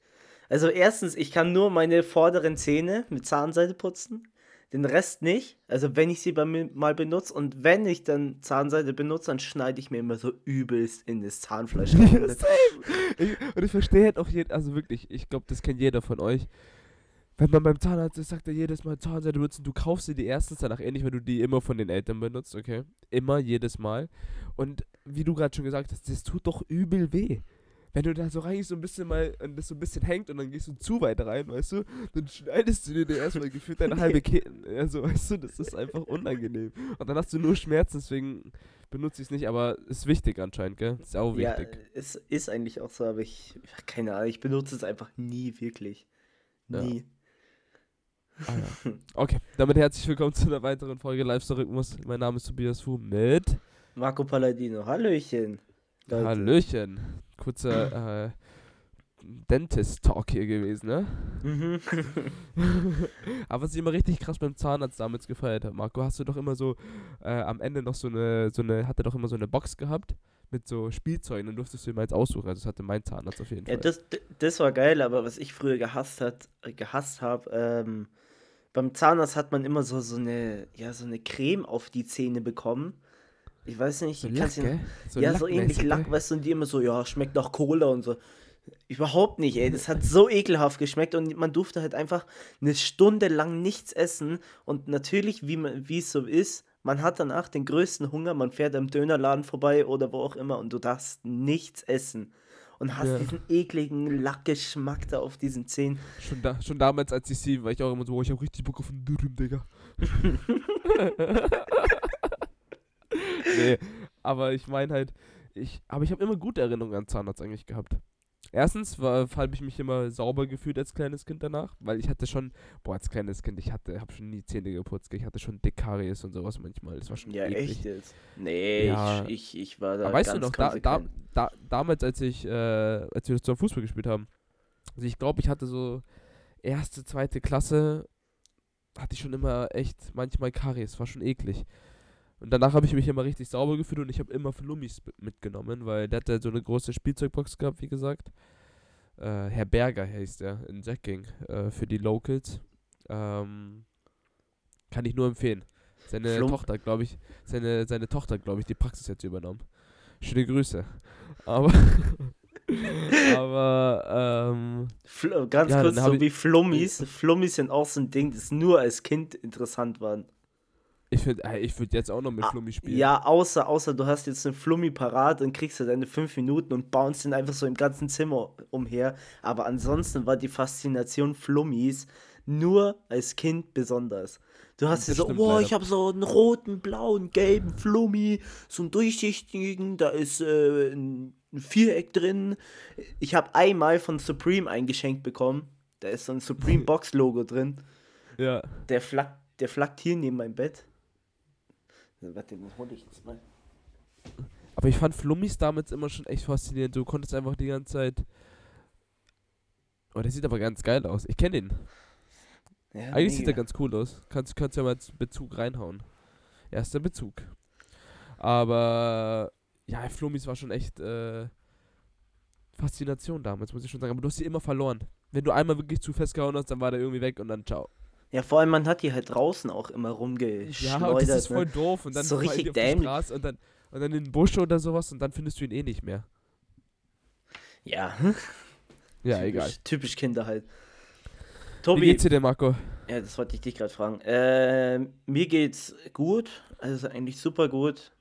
S2: Also erstens, ich kann nur meine vorderen Zähne mit Zahnseide putzen, den Rest nicht. Also wenn ich sie bei mir mal benutze und wenn ich dann Zahnseide benutze, dann schneide ich mir immer so übelst in das Zahnfleisch.
S1: ich, und ich verstehe halt auch jeden, also wirklich, ich glaube, das kennt jeder von euch. Wenn man beim Zahnarzt ist, sagt er jedes Mal Zahnseide benutzen, du kaufst sie die erstens danach ähnlich, weil du die immer von den Eltern benutzt, okay? Immer, jedes Mal. Und wie du gerade schon gesagt hast, das tut doch übel weh. Wenn du da so reingehst, so ein bisschen mal, und das so ein bisschen hängt und dann gehst du zu weit rein, weißt du, dann schneidest du dir erstmal gefühlt deine halbe Kehle. Also, weißt du, das ist einfach unangenehm. Und dann hast du nur Schmerzen, deswegen benutze ich es nicht, aber ist wichtig anscheinend, gell? Ist auch
S2: Ja,
S1: wichtig.
S2: es ist eigentlich auch so, aber ich, keine Ahnung, ich benutze es einfach nie wirklich.
S1: Ja.
S2: Nie.
S1: Ah, ja. Okay, damit herzlich willkommen zu einer weiteren Folge Live-Rhythmus. Mein Name ist Tobias Fu mit
S2: Marco Palladino, Hallöchen. Leute.
S1: Hallöchen. Kurzer äh, Dentist-Talk hier gewesen, ne?
S2: Mhm.
S1: Aber was ich immer richtig krass beim Zahnarzt damals gefeiert habe, Marco, hast du doch immer so äh, am Ende noch so eine, so eine, hat er doch immer so eine Box gehabt mit so Spielzeugen und durftest du immer eins aussuchen. Also das hatte mein Zahnarzt auf jeden
S2: Ja,
S1: Fall.
S2: das, das war geil, aber was ich früher gehasst hat, gehasst habe, ähm, beim Zahnarzt hat man immer so, so eine, ja, so eine Creme auf die Zähne bekommen. Ich weiß nicht,
S1: so
S2: ich
S1: Lack,
S2: dir-
S1: gell?
S2: ja, so ähnlich Lack, weißt du, und die immer so, ja, schmeckt nach Cola und so. Überhaupt nicht, ey. Das hat so ekelhaft geschmeckt und man durfte halt einfach eine Stunde lang nichts essen. Und natürlich, wie man, wie es so ist, man hat danach den größten Hunger, man fährt am Dönerladen vorbei oder wo auch immer und du darfst nichts essen. Und hast
S1: Ja.
S2: diesen ekligen Lackgeschmack da auf diesen Zähnen.
S1: Schon, da, schon damals als ich sie, war ich auch immer so, oh, ich hab richtig Bock auf einen Dürüm, Digga. nee, aber ich meine halt, ich, aber ich habe immer gute Erinnerungen an Zahnarzt eigentlich gehabt. Erstens habe ich mich immer sauber gefühlt als kleines Kind danach, weil ich hatte schon, boah, als kleines Kind, ich hatte, habe schon nie Zähne geputzt, ich hatte schon Dickkaries und sowas manchmal, das war schon
S2: Ja,
S1: eklig.
S2: echt jetzt? Nee,
S1: Ja.
S2: ich, ich, war da
S1: Aber weißt du noch, da, da, da, damals, als ich, äh, als wir zusammen Fußball gespielt haben, also ich glaube, ich hatte so erste, zweite Klasse, hatte ich schon immer echt manchmal Karies, war schon eklig. Und danach habe ich mich immer richtig sauber gefühlt und ich habe immer Flummis mitgenommen, weil der hatte so eine große Spielzeugbox gehabt, wie gesagt. Äh, Herr Berger heißt der in Jacking äh, für die Locals. Ähm, kann ich nur empfehlen. Seine
S2: Flum-
S1: Tochter, glaube ich, seine, seine Tochter, glaube ich, die Praxis jetzt übernommen. Schöne Grüße. Aber, aber, ähm,
S2: Fl ganz
S1: Ja,
S2: kurz, so wie Flummis. Flummis sind auch so ein Ding, das nur als Kind interessant war.
S1: Ich würde ich würd jetzt auch noch mit
S2: Ah,
S1: Flummi spielen.
S2: Ja, außer, außer du hast jetzt einen Flummi parat und kriegst du deine fünf Minuten und bounce den einfach so im ganzen Zimmer umher. Aber ansonsten war die Faszination Flummis nur als Kind besonders. Du hast
S1: Das
S2: so, boah,
S1: leider.
S2: ich habe so einen roten, blauen, gelben Flummi, so einen durchsichtigen, da ist äh, ein ein Viereck drin. Ich habe einmal von Supreme eingeschenkt bekommen. Da ist so ein Supreme Box Logo drin.
S1: Ja.
S2: Der flackt, der flackt hier neben meinem Bett. Warte, den hol ich jetzt mal.
S1: Aber ich fand Flummis damals immer schon echt faszinierend. Du konntest einfach die ganze Zeit. Oh, der sieht aber ganz geil aus. Ich kenne den.
S2: Ja,
S1: Eigentlich sieht er
S2: mega.
S1: ganz cool aus. Kannst, kannst ja mal als Bezug reinhauen. Erster Bezug. Aber ja, Flummis war schon echt äh, Faszination damals, muss ich schon sagen. Aber du hast sie immer verloren. Wenn du einmal wirklich zu festgehauen hast, dann war der irgendwie weg und dann ciao.
S2: Ja, vor allem, man hat die halt draußen auch immer rumgeschleudert.
S1: Ja, und das ist voll
S2: ne?
S1: doof. Und dann
S2: So richtig
S1: auf
S2: dämlich.
S1: Straße und dann, und dann in den Busch oder sowas und dann findest du ihn eh nicht mehr.
S2: Ja,
S1: Ja,
S2: typisch,
S1: egal.
S2: Typisch Kinder halt. Tobi,
S1: Wie geht's dir denn, Marco?
S2: Ja, das wollte ich dich gerade fragen. Ähm, mir geht's gut, also eigentlich super gut.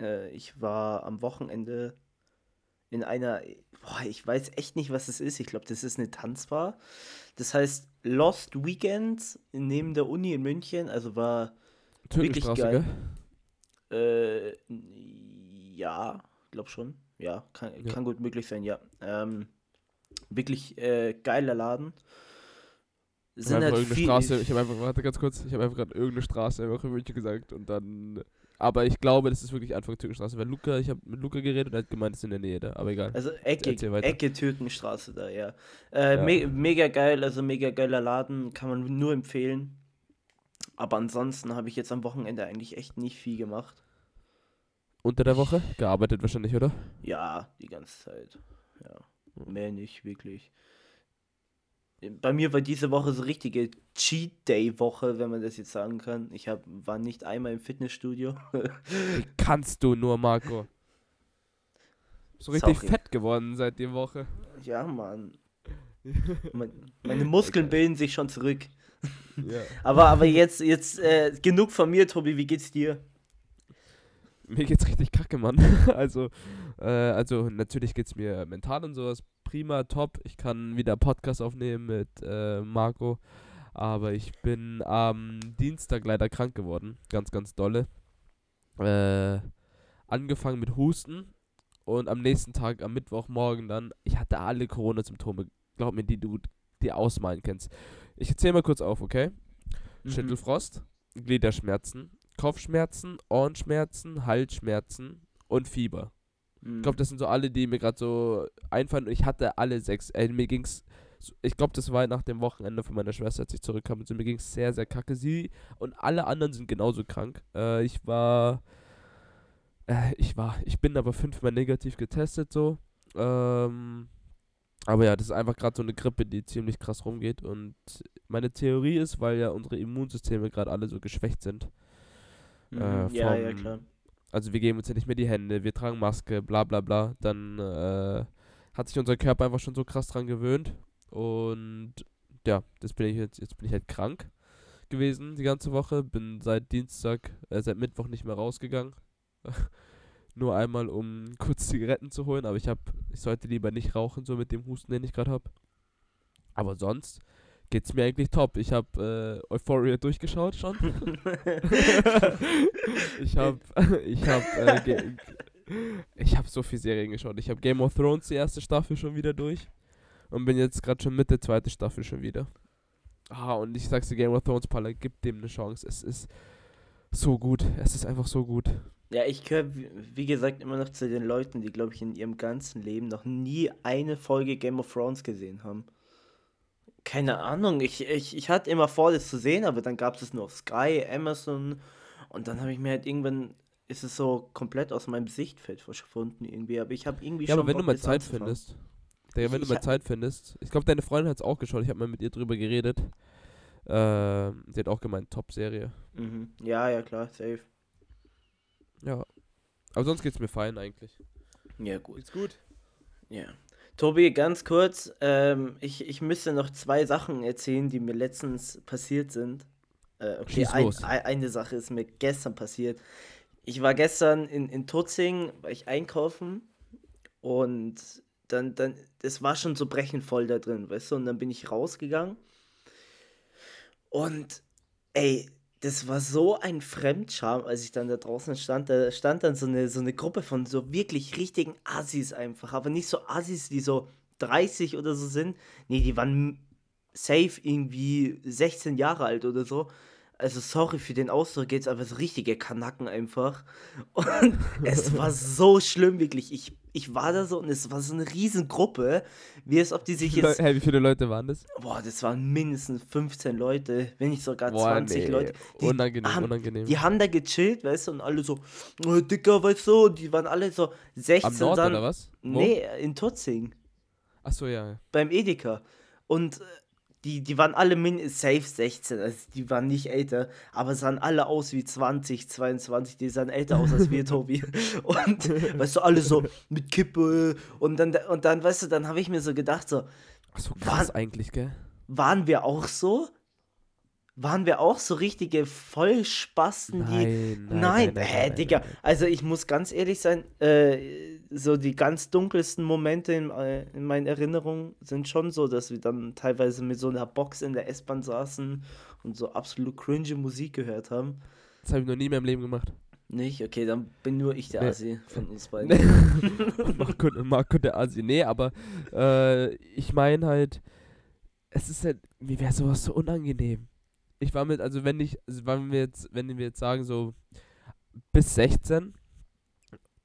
S2: Äh, ich war am Wochenende in einer, boah, ich weiß echt nicht, was es ist. Ich glaube, das ist eine Tanzbar. Das heißt Lost Weekends neben der Uni in München. Also war wirklich geil.
S1: gell?
S2: Äh, ja, glaub schon. Ja, kann,
S1: Ja.
S2: kann gut möglich sein, ja. Ähm, wirklich äh, geiler Laden.
S1: Ich
S2: Sind
S1: habe einfach
S2: halt
S1: irgendeine
S2: viel,
S1: Straße, ich habe einfach, warte ganz kurz, ich habe einfach gerade irgendeine Straße einfach in München gesagt und dann, aber ich glaube, das ist wirklich Anfang Türkenstraße, weil Luca, ich habe mit Luca geredet und er hat gemeint, es ist in der Nähe da, aber egal.
S2: Also Ecke. Ecke Türkenstraße da, ja. Äh,
S1: Ja.
S2: Me mega geil, also mega geiler Laden, kann man nur empfehlen. Aber ansonsten habe ich jetzt am Wochenende eigentlich echt nicht viel gemacht.
S1: Unter der Woche? Gearbeitet wahrscheinlich, oder?
S2: Ja, die ganze Zeit. Ja, mehr nicht wirklich. Bei mir war diese Woche so richtige Cheat Day Woche, wenn man das jetzt sagen kann. Ich hab, war nicht einmal im Fitnessstudio.
S1: Wie kannst du nur, Marco? So richtig
S2: Sorry.
S1: fett geworden seit der Woche.
S2: ja, Mann. Mein, meine Muskeln bilden sich schon zurück.
S1: Ja.
S2: Aber, aber jetzt, jetzt äh, genug von mir, Tobi. Wie geht's dir?
S1: Mir geht's richtig kacke, Mann. Also, äh, also natürlich geht's mir mental und sowas prima, top. Ich kann wieder Podcast aufnehmen mit äh, Marco. Aber ich bin am Dienstag leider krank geworden. Ganz, ganz dolle. Äh, angefangen mit Husten. Und am nächsten Tag, am Mittwochmorgen dann, ich hatte alle Corona-Symptome. Glaub mir, die du dir ausmalen kannst. Ich erzähl mal kurz auf, okay?
S2: Mhm.
S1: Schüttelfrost, Gliederschmerzen, Kopfschmerzen, Ohrenschmerzen, Halsschmerzen und Fieber.
S2: Mhm.
S1: Ich glaube, das sind so alle, die mir gerade so einfallen. Und ich hatte alle sechs. Ey, mir ging's. so- Ich glaube, das war nach dem Wochenende von meiner Schwester, als ich zurückkam. Also mir ging's sehr, sehr kacke. Sie und alle anderen sind genauso krank. Äh, ich war. Äh, ich war. Ich bin aber fünfmal negativ getestet, so. Ähm. Aber ja, das ist einfach gerade so eine Grippe, die ziemlich krass rumgeht. Und meine Theorie ist, weil ja unsere Immunsysteme gerade alle so geschwächt sind.
S2: Mhm.
S1: äh,
S2: ja, ja,
S1: vom-
S2: klar.
S1: Also wir geben uns ja nicht mehr die Hände, wir tragen Maske, bla bla bla. Dann äh, hat sich unser Körper einfach schon so krass dran gewöhnt. Und ja, das bin ich jetzt, jetzt bin ich halt krank gewesen die ganze Woche. Bin seit Dienstag, äh, seit Mittwoch nicht mehr rausgegangen. Nur einmal, um kurz Zigaretten zu holen, aber ich habe, ich sollte lieber nicht rauchen, so mit dem Husten, den ich gerade habe. Aber sonst geht's mir eigentlich top. Ich habe äh, Euphoria durchgeschaut schon. ich habe ich habe äh, ich habe so viel Serien geschaut. Ich habe Game of Thrones die erste Staffel schon wieder durch und bin jetzt gerade schon mit der zweiten Staffel schon wieder. Ah, und ich sag's dir, Game of Thrones, Paula, gib dem eine Chance. Es ist so gut. Es ist einfach so gut.
S2: Ja, ich gehöre, wie gesagt, immer noch zu den Leuten, die, glaube ich, in ihrem ganzen Leben noch nie eine Folge Game of Thrones gesehen haben. Keine Ahnung, ich, ich, ich hatte immer vor, das zu sehen, aber dann gab es es nur auf Sky, Amazon und dann habe ich mir halt irgendwann, ist es so komplett aus meinem Sichtfeld verschwunden irgendwie, aber ich habe irgendwie
S1: Ja, aber
S2: schon
S1: wenn du
S2: Bock,
S1: mal
S2: das
S1: Zeit findest. Digga, wenn
S2: Ich-
S1: du mal Zeit findest. Ich glaube, deine Freundin hat's auch geschaut. Ich habe mal mit ihr drüber geredet. Ähm, sie hat auch gemeint, Top-Serie.
S2: Mhm. Ja, ja, klar, safe.
S1: Ja. Aber sonst geht's mir fein eigentlich.
S2: Ja, gut.
S1: Geht's gut?
S2: Ja. Tobi, ganz kurz, ähm, ich, ich müsste noch zwei Sachen erzählen, die mir letztens passiert sind. Äh, okay, ein, ein, eine Sache ist mir gestern passiert. Ich war gestern in, in Tutzing, war ich einkaufen und dann, dann, das war schon so brechend voll da drin, weißt du, und dann bin ich rausgegangen und ey, das war so ein Fremdscham, als ich dann da draußen stand. Da stand dann so eine, so eine Gruppe von so wirklich richtigen Assis einfach. Aber nicht so Assis, die so 30 oder so sind. Nee, die waren safe irgendwie 16 Jahre alt oder so. Also sorry für den Ausdruck jetzt, aber so richtige Kanacken einfach. Und es war so schlimm, wirklich. Ich, ich war da so und es war so eine Riesengruppe, wie es ob die sich jetzt
S1: hey, wie viele Leute waren das?
S2: Boah, das waren mindestens 15 Leute, wenn nicht sogar
S1: Boah,
S2: 20
S1: nee.
S2: Leute. Die
S1: Unangenehm,
S2: haben,
S1: unangenehm.
S2: Die haben da gechillt, weißt du, und alle so, oh, Dicker, weißt du, die waren alle so 16
S1: Am Nord
S2: dann.
S1: oder was? Wo?
S2: Nee, in Tutzing,
S1: Achso, ja.
S2: beim Edeka. Und äh, die, die waren alle min safe 16, also die waren nicht älter, aber sahen alle aus wie 20, 22, die sahen älter aus als wir, Tobi. Und weißt du, alle so mit Kippe und dann, und dann weißt du, dann habe ich mir so gedacht, so,
S1: Achso,
S2: Wann-
S1: krass eigentlich, gell?
S2: waren wir auch so? Waren wir auch so richtige Vollspasten, die.
S1: Nein, nein,
S2: Nein,
S1: nein,
S2: hä,
S1: nein,
S2: Digga.
S1: nein, nein.
S2: Also ich muss ganz ehrlich sein, äh, so die ganz dunkelsten Momente in, äh, in meinen Erinnerungen sind schon so, dass wir dann teilweise mit so einer Box in der S-Bahn saßen und so absolut cringe Musik gehört haben.
S1: Das habe ich noch nie in meinem Leben gemacht.
S2: Nicht? Okay, dann bin nur ich der
S1: Nee.
S2: Assi von uns beiden.
S1: Marc könnte, Marc könnte Asi. Nee, aber äh, ich meine halt, es ist halt, mir wäre sowas so unangenehm. Ich war mit, also wenn ich, also wenn wir jetzt, wenn wir jetzt sagen, so bis 16,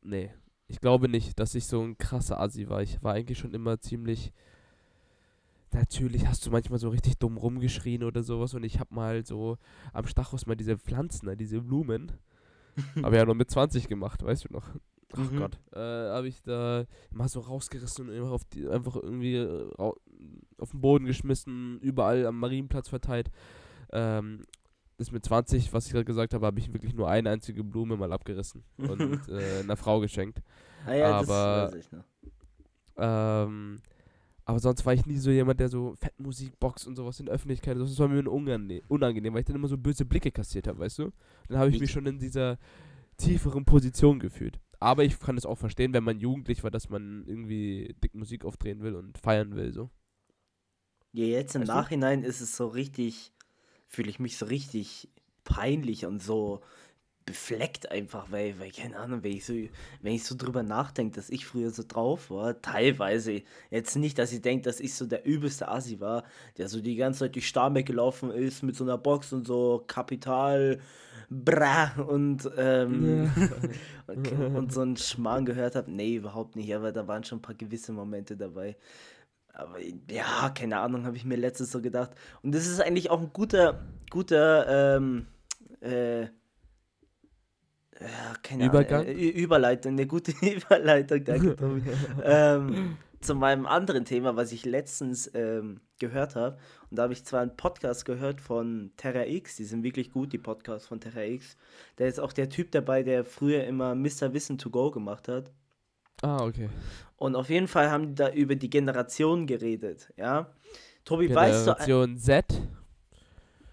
S1: nee, ich glaube nicht, dass ich so ein krasser Asi war. Ich war eigentlich schon immer ziemlich. Natürlich hast du manchmal so richtig dumm rumgeschrien oder sowas und ich hab mal so am Stachus mal diese Pflanzen, ne, diese Blumen, habe ja noch mit 20 gemacht, weißt du noch? Ach
S2: Mhm.
S1: Gott. Äh, habe ich da mal so rausgerissen und immer auf die, einfach irgendwie äh, auf den Boden geschmissen, überall am Marienplatz verteilt. Ähm, das mit 20, was ich gerade gesagt habe, habe ich wirklich nur eine einzige Blume mal abgerissen und äh, einer Frau geschenkt.
S2: Ah ja, das
S1: aber-
S2: weiß ich noch.
S1: Ähm, aber sonst war ich nie so jemand, der so Fettmusik, Box und sowas in der Öffentlichkeit, das war mir unangenehm, weil ich dann immer so böse Blicke kassiert habe, weißt du? Dann habe ich
S2: Wie-
S1: mich schon in dieser tieferen Position gefühlt. Aber ich kann es auch verstehen, wenn man jugendlich war, dass man irgendwie dick Musik aufdrehen will und feiern will, so.
S2: Ja, jetzt im
S1: Weißt du?
S2: Nachhinein ist es so richtig, fühle ich mich so richtig peinlich und so befleckt einfach, weil, weil keine Ahnung, wenn ich so, wenn ich so drüber nachdenke, dass ich früher so drauf war, teilweise, jetzt nicht, dass ich denke, dass ich so der übelste Assi war, der so die ganze Zeit durch Starnberg gelaufen ist mit so einer Box und so Kapital, bra und, ähm, und, und so einen Schmarrn gehört habe. Nee, überhaupt nicht, aber da waren schon ein paar gewisse Momente dabei. Aber ja, keine Ahnung, habe ich mir letztes so gedacht. Und das ist eigentlich auch ein guter, guter, ähm, äh, ja, keine
S1: Übergang?
S2: Ahnung, äh, Überleitung, eine gute Überleitung, danke, Tobi. ähm, zu meinem anderen Thema, was ich letztens ähm, gehört habe. Und da habe ich zwar einen Podcast gehört von Terra X, die sind wirklich gut, die Podcasts von Terra X. Da ist auch der Typ dabei, der früher immer Mr. Wissen to Go gemacht hat.
S1: Ah, okay.
S2: Und auf jeden Fall haben die da über die Generation geredet, ja. Tobi, weißt du,
S1: Generation Z.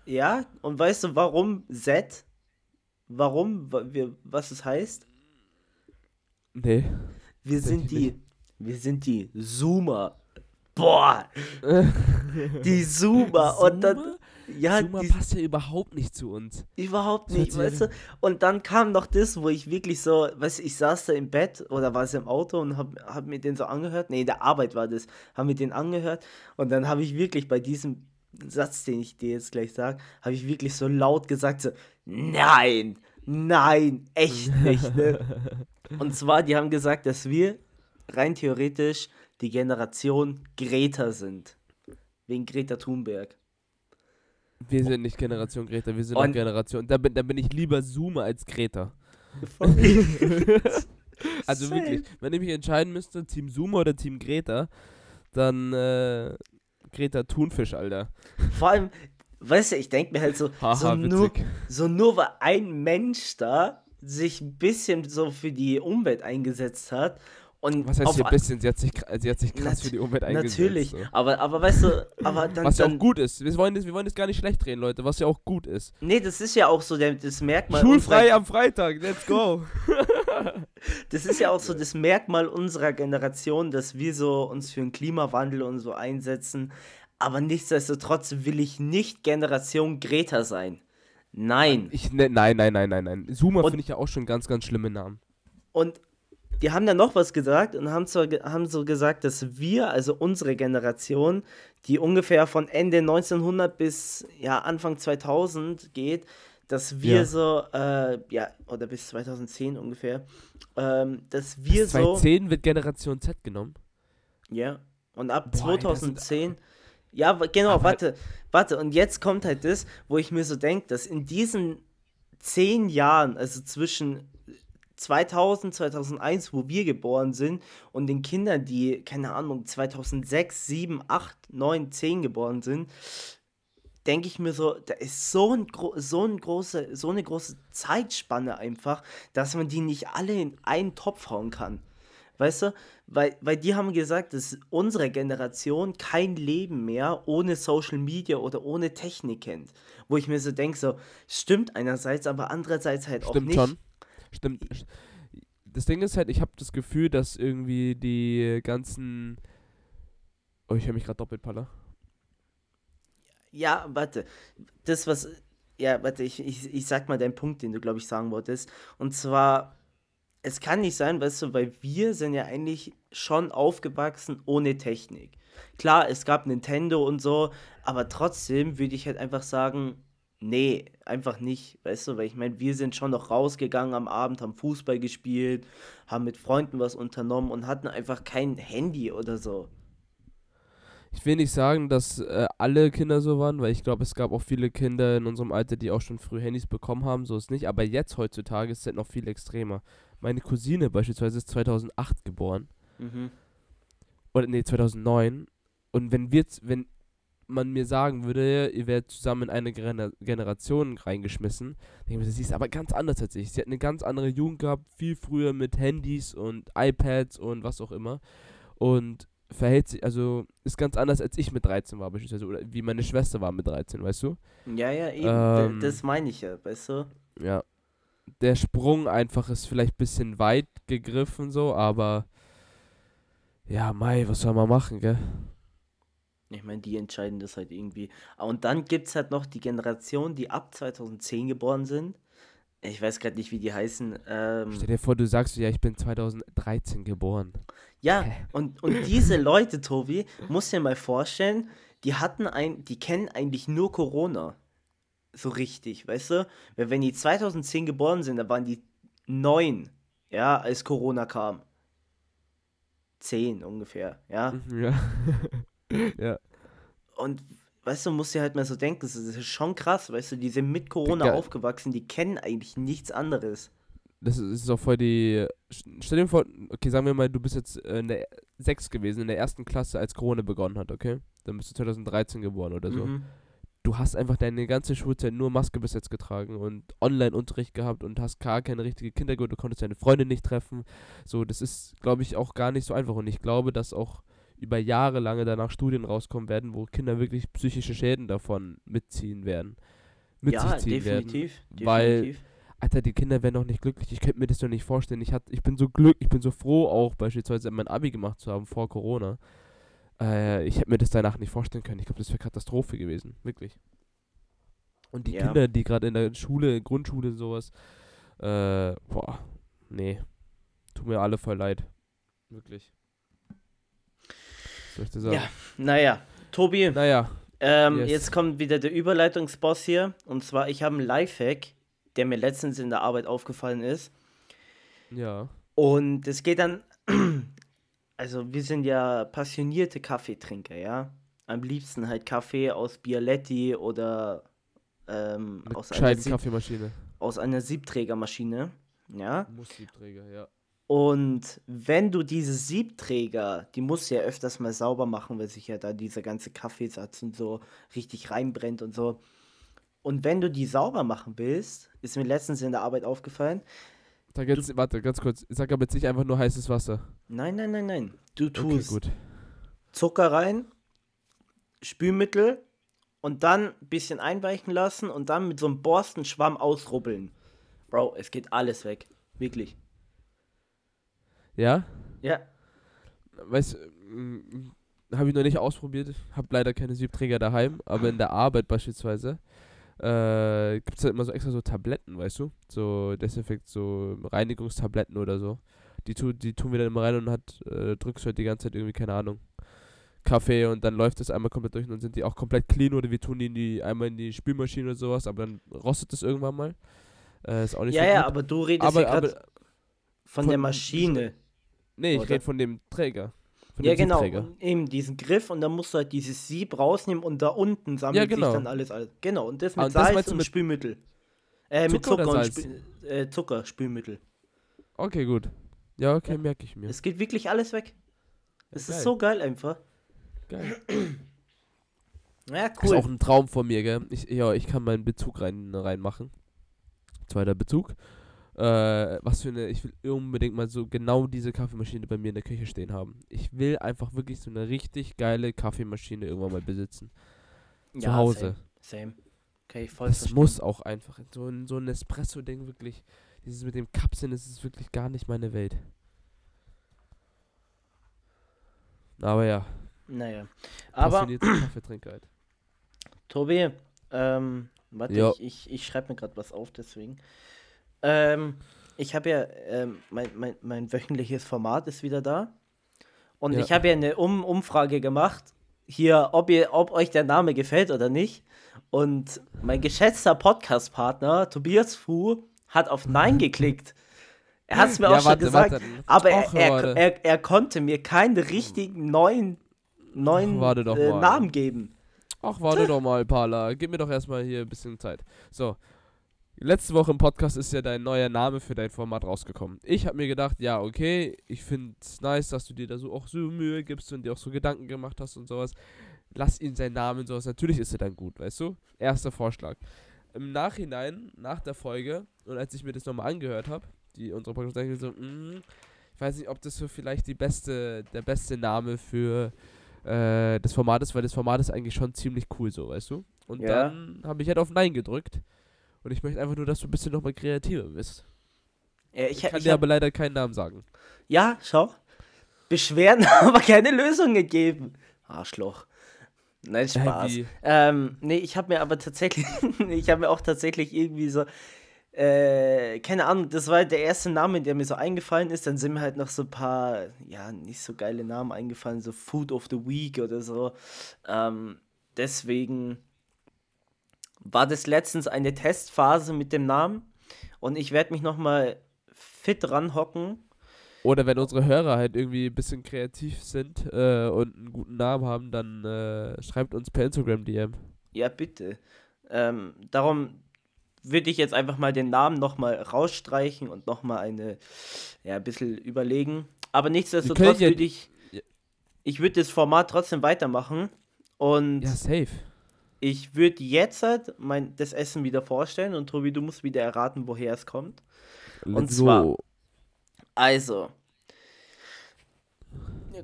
S2: ja, und weißt du, warum Z? Warum, was es heißt?
S1: Nee.
S2: Wir sind die, wir sind die Zoomer. Boah, die Zoomer. Und dann,
S1: Zoomer?
S2: Ja,
S1: Zoomer
S2: die,
S1: passt ja überhaupt nicht zu uns.
S2: überhaupt nicht,
S1: sich
S2: weißt du? Und dann kam noch das, wo ich wirklich so, weißt du, ich saß da im Bett oder war es im Auto und hab, hab mir den so angehört. Nee, in der Arbeit war das. Hab mir den angehört und dann habe ich wirklich bei diesem Satz, den ich dir jetzt gleich sage, habe ich wirklich so laut gesagt, so, nein, nein, echt nicht, ne? Und zwar, die haben gesagt, dass wir rein theoretisch die Generation Greta sind. Wegen Greta Thunberg.
S1: Wir sind nicht Generation Greta, wir sind
S2: Und-
S1: Generation. Da bin, da bin ich lieber Zoomer als Greta. Also
S2: Same.
S1: wirklich, wenn ich mich entscheiden müsste, Team Zoomer oder Team Greta, dann äh, Greta Thunfisch, Alter.
S2: Vor allem, weißt du, ich denke mir halt so,
S1: Haha,
S2: so, nur, so nur weil ein Mensch da sich ein bisschen so für die Umwelt eingesetzt hat und
S1: Was heißt hier ein bisschen? Sie hat sich, sie hat sich krass für die Umwelt eingesetzt.
S2: Natürlich,
S1: So.
S2: aber, aber weißt du, aber dann,
S1: Was ja
S2: dann
S1: auch gut ist. Wir wollen, das, wir wollen das gar nicht schlecht reden, Leute, was ja auch gut ist.
S2: nee, das ist ja auch so der, das Merkmal
S1: Schulfrei
S2: unserer,
S1: am Freitag, let's go.
S2: das ist ja auch so das Merkmal unserer Generation, dass wir so uns für den Klimawandel und so einsetzen, aber nichtsdestotrotz will ich nicht Generation Greta sein. Nein.
S1: Ich, ne, nein, nein, nein, nein, nein. Zoomer finde ich ja auch schon ganz, ganz schlimme Namen.
S2: Und die haben dann noch was gesagt und haben, zwar, haben so gesagt, dass wir, also unsere Generation, die ungefähr von Ende 1900 bis ja, Anfang 2000 geht, dass wir
S1: Ja.
S2: so, äh, ja, oder bis 2010 ungefähr, ähm, dass wir
S1: Bis
S2: so,
S1: 2010 wird Generation Z genommen.
S2: ja, und ab
S1: Boah, ey, das sind-
S2: 2010, ja, genau,
S1: Aber-
S2: warte, warte, und jetzt kommt halt das, wo ich mir so denke, dass in diesen zehn Jahren, also zwischen 2000, 2001, wo wir geboren sind, und den Kindern, die, keine Ahnung, 2006, 7, 8, 9, 10 geboren sind, denke ich mir so, da ist so, ein, so, ein große, so eine große Zeitspanne einfach, dass man die nicht alle in einen Topf hauen kann. Weißt du? Weil, weil die haben gesagt, dass unsere Generation kein Leben mehr ohne Social Media oder ohne Technik kennt. Wo ich mir so denke, so, stimmt einerseits, aber andererseits halt
S1: Stimmt
S2: auch nicht.
S1: schon. Stimmt. Das Ding ist halt, ich habe das Gefühl, dass irgendwie die ganzen. Oh, ich höre mich gerade doppelt, Palla.
S2: Ja, warte. Das, was. Ja, warte, ich, ich, ich sag mal deinen Punkt, den du, glaube ich, sagen wolltest. Und zwar, es kann nicht sein, weißt du, weil wir sind ja eigentlich schon aufgewachsen ohne Technik. Klar, es gab Nintendo und so, aber trotzdem würde ich halt einfach sagen, nee, einfach nicht, weißt du, weil ich meine, wir sind schon noch rausgegangen am Abend, haben Fußball gespielt, haben mit Freunden was unternommen und hatten einfach kein Handy oder so.
S1: Ich will nicht sagen, dass äh, alle Kinder so waren, weil ich glaube, es gab auch viele Kinder in unserem Alter, die auch schon früh Handys bekommen haben, so ist nicht. Aber jetzt heutzutage ist es halt noch viel extremer. Meine Cousine beispielsweise ist 2008 geboren.
S2: Mhm.
S1: Oder nee, 2009. Und wenn wir, wenn man mir sagen würde, ihr werdet zusammen in eine Gener Generation reingeschmissen, denke ich mir, sie ist aber ganz anders als ich. Sie hat eine ganz andere Jugend gehabt, viel früher mit Handys und iPads und was auch immer. Und verhält sich, also ist ganz anders als ich mit 13 war beispielsweise. Oder wie meine Schwester war mit 13, weißt du?
S2: Ja, ja, eben,
S1: Ähm.
S2: das meine ich ja, weißt du?
S1: Ja. Der Sprung einfach ist vielleicht ein bisschen weit gegriffen so, aber ja, Mai, was soll man machen, gell?
S2: Ich meine, die entscheiden das halt irgendwie. Ah, Und dann gibt es halt noch die Generation, die ab 2010 geboren sind. Ich weiß gerade nicht, wie die heißen. Ähm,
S1: Stell dir vor, du sagst, ja, ich bin 2013 geboren.
S2: ja, und, und diese Leute, Tobi, musst dir mal vorstellen, die hatten ein, die kennen eigentlich nur Corona. So richtig, weißt du? Weil wenn die 2010 geboren sind, dann waren die neun, ja, als Corona kam. Zehn ungefähr, ja.
S1: Mhm, Ja. ja.
S2: Und weißt du, musst dir halt mal so denken, das ist schon krass, weißt du, die sind mit Corona
S1: Digga.
S2: aufgewachsen, die kennen eigentlich nichts anderes.
S1: Das ist, auch voll die. Stell dir vor, okay, sagen wir mal, du bist jetzt äh, in der 6 gewesen, in der ersten Klasse, als Corona begonnen hat, okay? Dann bist du 2013 geboren oder so.
S2: Mhm.
S1: Du hast einfach deine ganze Schulzeit nur Maske bis jetzt getragen und Online-Unterricht gehabt und hast gar keine richtige Kindergurt, du konntest deine Freunde nicht treffen. So, das ist, glaube ich, auch gar nicht so einfach. Und ich glaube, dass auch über Jahre lange danach Studien rauskommen werden, wo Kinder wirklich psychische Schäden davon mitziehen werden. Mit
S2: Ja,
S1: sich ziehen werden.
S2: definitiv.
S1: weil-
S2: definitiv.
S1: Alter, die Kinder werden doch nicht glücklich. Ich könnte mir das doch nicht vorstellen. Ich, hat, ich bin so glück, ich bin so froh, auch beispielsweise mein Abi gemacht zu haben vor Corona. Äh, ich hätte mir das danach nicht vorstellen können. Ich glaube, das wäre Katastrophe gewesen. Wirklich. Und die
S2: Ja.
S1: Kinder, die gerade in der Schule, Grundschule, sowas, äh, boah, nee. Tut mir alle voll leid. Wirklich. Soll ich dir sagen?
S2: Ja, naja, Tobi,
S1: Naja,
S2: ähm,
S1: yes.
S2: jetzt kommt wieder der Überleitungsboss hier. Und zwar, ich habe einen Lifehack, der mir letztens in der Arbeit aufgefallen ist.
S1: ja.
S2: Und es geht dann, also wir sind ja passionierte Kaffeetrinker, ja. Am liebsten halt Kaffee aus Bialetti oder ähm, aus, einer Sieb,
S1: Kaffeemaschine.
S2: aus einer Siebträgermaschine, ja.
S1: Musterträger, ja.
S2: Und wenn du diese Siebträger, die musst du ja öfters mal sauber machen, weil sich ja da dieser ganze Kaffeesatz und so richtig reinbrennt und so. Und wenn du die sauber machen willst, ist mir letztens in der Arbeit aufgefallen,
S1: Sag jetzt, warte, ganz kurz. Sag aber jetzt nicht einfach nur heißes Wasser.
S2: nein, nein, nein, nein, du
S1: Okay,
S2: tust
S1: gut.
S2: Zucker rein, Spülmittel und dann ein bisschen einweichen lassen und dann mit so einem Borstenschwamm ausrubbeln. Bro, es geht alles weg. Wirklich.
S1: Ja?
S2: Ja.
S1: Weißt du, habe ich noch nicht ausprobiert. Habe leider keine Siebträger daheim, aber in der Arbeit beispielsweise äh, gibt es halt immer so extra so Tabletten, weißt du? So Desinfekt, so Reinigungstabletten oder so. Die, tu, die tun wir dann immer rein und hat, äh, drückst halt die ganze Zeit irgendwie, keine Ahnung, Kaffee und dann läuft das einmal komplett durch und dann sind die auch komplett clean oder wir tun die, in die einmal in die Spülmaschine oder sowas, aber dann rostet das irgendwann mal. Äh, ist auch nicht
S2: Ja,
S1: so
S2: ja,
S1: gut.
S2: aber du redest
S1: aber,
S2: ja gerade
S1: aber
S2: von,
S1: von-
S2: der Maschine.
S1: Nee, ich rede von dem Träger. Von
S2: Ja,
S1: dem
S2: genau. Und eben diesen Griff und dann musst du halt dieses Sieb rausnehmen und da unten sammelt
S1: Ja, genau.
S2: sich dann alles. alles. Genau, und das
S1: Ah,
S2: mit
S1: und das
S2: Salz
S1: du
S2: und
S1: mit
S2: Spülmittel. Äh, mit
S1: Zucker
S2: Zucker
S1: oder
S2: und? Spül äh, Zucker, Spülmittel.
S1: Okay, gut. Ja, okay,
S2: Ja.
S1: merke ich mir.
S2: Es geht wirklich alles weg. Es
S1: geil.
S2: ist so geil einfach.
S1: Geil.
S2: Ja,
S1: Ist
S2: cool.
S1: auch ein Traum von mir, gell? Ich, ja, ich kann meinen Bezug rein, reinmachen. Zweiter Bezug. Äh, was für eine, ich will unbedingt mal so genau diese Kaffeemaschine bei mir in der Küche stehen haben. Ich will einfach wirklich so eine richtig geile Kaffeemaschine irgendwann mal besitzen. Zu Hause.
S2: Same. same. Okay, voll
S1: Das
S2: verstehen.
S1: muss auch einfach. So ein, so ein Espresso-Ding wirklich. Dieses mit dem Kapseln, das ist wirklich gar nicht meine Welt. Aber ja,
S2: Naja. Aber,
S1: Kaffeetrinker halt.
S2: Tobi, ähm, warte,
S1: Ja.
S2: ich, ich, ich schreibe mir gerade was auf, deswegen. Ähm, ich habe ja, ähm, mein, mein, mein wöchentliches Format ist wieder da. Und
S1: Ja.
S2: ich habe ja eine um Umfrage gemacht, hier, ob, ihr, ob euch der Name gefällt oder nicht. Und mein geschätzter Podcast-Partner, Tobias Fu, hat auf Nein geklickt. Er hat es mir auch schon gesagt, aber er, er,
S1: warte.
S2: er, er konnte mir keinen richtigen neuen, neuen
S1: Ach, warte
S2: äh. Namen geben.
S1: Ach, warte doch mal, Pala. Gib mir doch erstmal hier ein bisschen Zeit. So. Letzte Woche im Podcast ist ja dein neuer Name für dein Format rausgekommen. Ich habe mir gedacht, ja, okay, ich finde es nice, dass du dir da so auch so Mühe gibst und dir auch so Gedanken gemacht hast und sowas. Lass ihn seinen Namen und sowas. Natürlich ist er dann gut, weißt du? Erster Vorschlag. Im Nachhinein, nach der Folge, und als ich mir das nochmal angehört habe, die unsere Podcast denke ich so, mm, ich weiß nicht, ob das so vielleicht die beste, der beste Name für äh, das Format ist, weil das Format ist eigentlich schon ziemlich cool so, weißt du? Und
S2: Ja.
S1: dann habe ich halt auf Nein gedrückt. Und ich möchte einfach nur, dass du ein bisschen nochmal kreativer bist.
S2: Ja,
S1: Ich,
S2: ich,
S1: kann
S2: ich
S1: dir
S2: hab,
S1: aber leider keinen Namen sagen.
S2: ja, schau. Beschwerden, aber keine Lösung gegeben. Arschloch. Nein, Spaß.
S1: Äh?
S2: Ähm, nee, ich habe mir aber tatsächlich, ich habe mir auch tatsächlich irgendwie so, äh, keine Ahnung, das war der erste Name, der mir so eingefallen ist. Dann sind mir halt noch so ein paar, ja, nicht so geile Namen eingefallen, so Food of the Week oder so. Ähm, deswegen war das letztens eine Testphase mit dem Namen und ich werde mich nochmal fit ranhocken.
S1: Oder wenn unsere Hörer halt irgendwie ein bisschen kreativ sind äh, und einen guten Namen haben, dann äh, schreibt uns per Instagram DM.
S2: Ja, bitte. Ähm, darum würde ich jetzt einfach mal den Namen nochmal rausstreichen und nochmal eine, ja, ein bisschen überlegen. Aber nichtsdestotrotz würde ich,
S1: ja.
S2: ich würde das Format trotzdem weitermachen und
S1: Ja, safe.
S2: Ich würde jetzt halt mein, das Essen wieder vorstellen und Tobi, du musst wieder erraten, woher es kommt. Und
S1: Let's
S2: zwar-
S1: go.
S2: Also,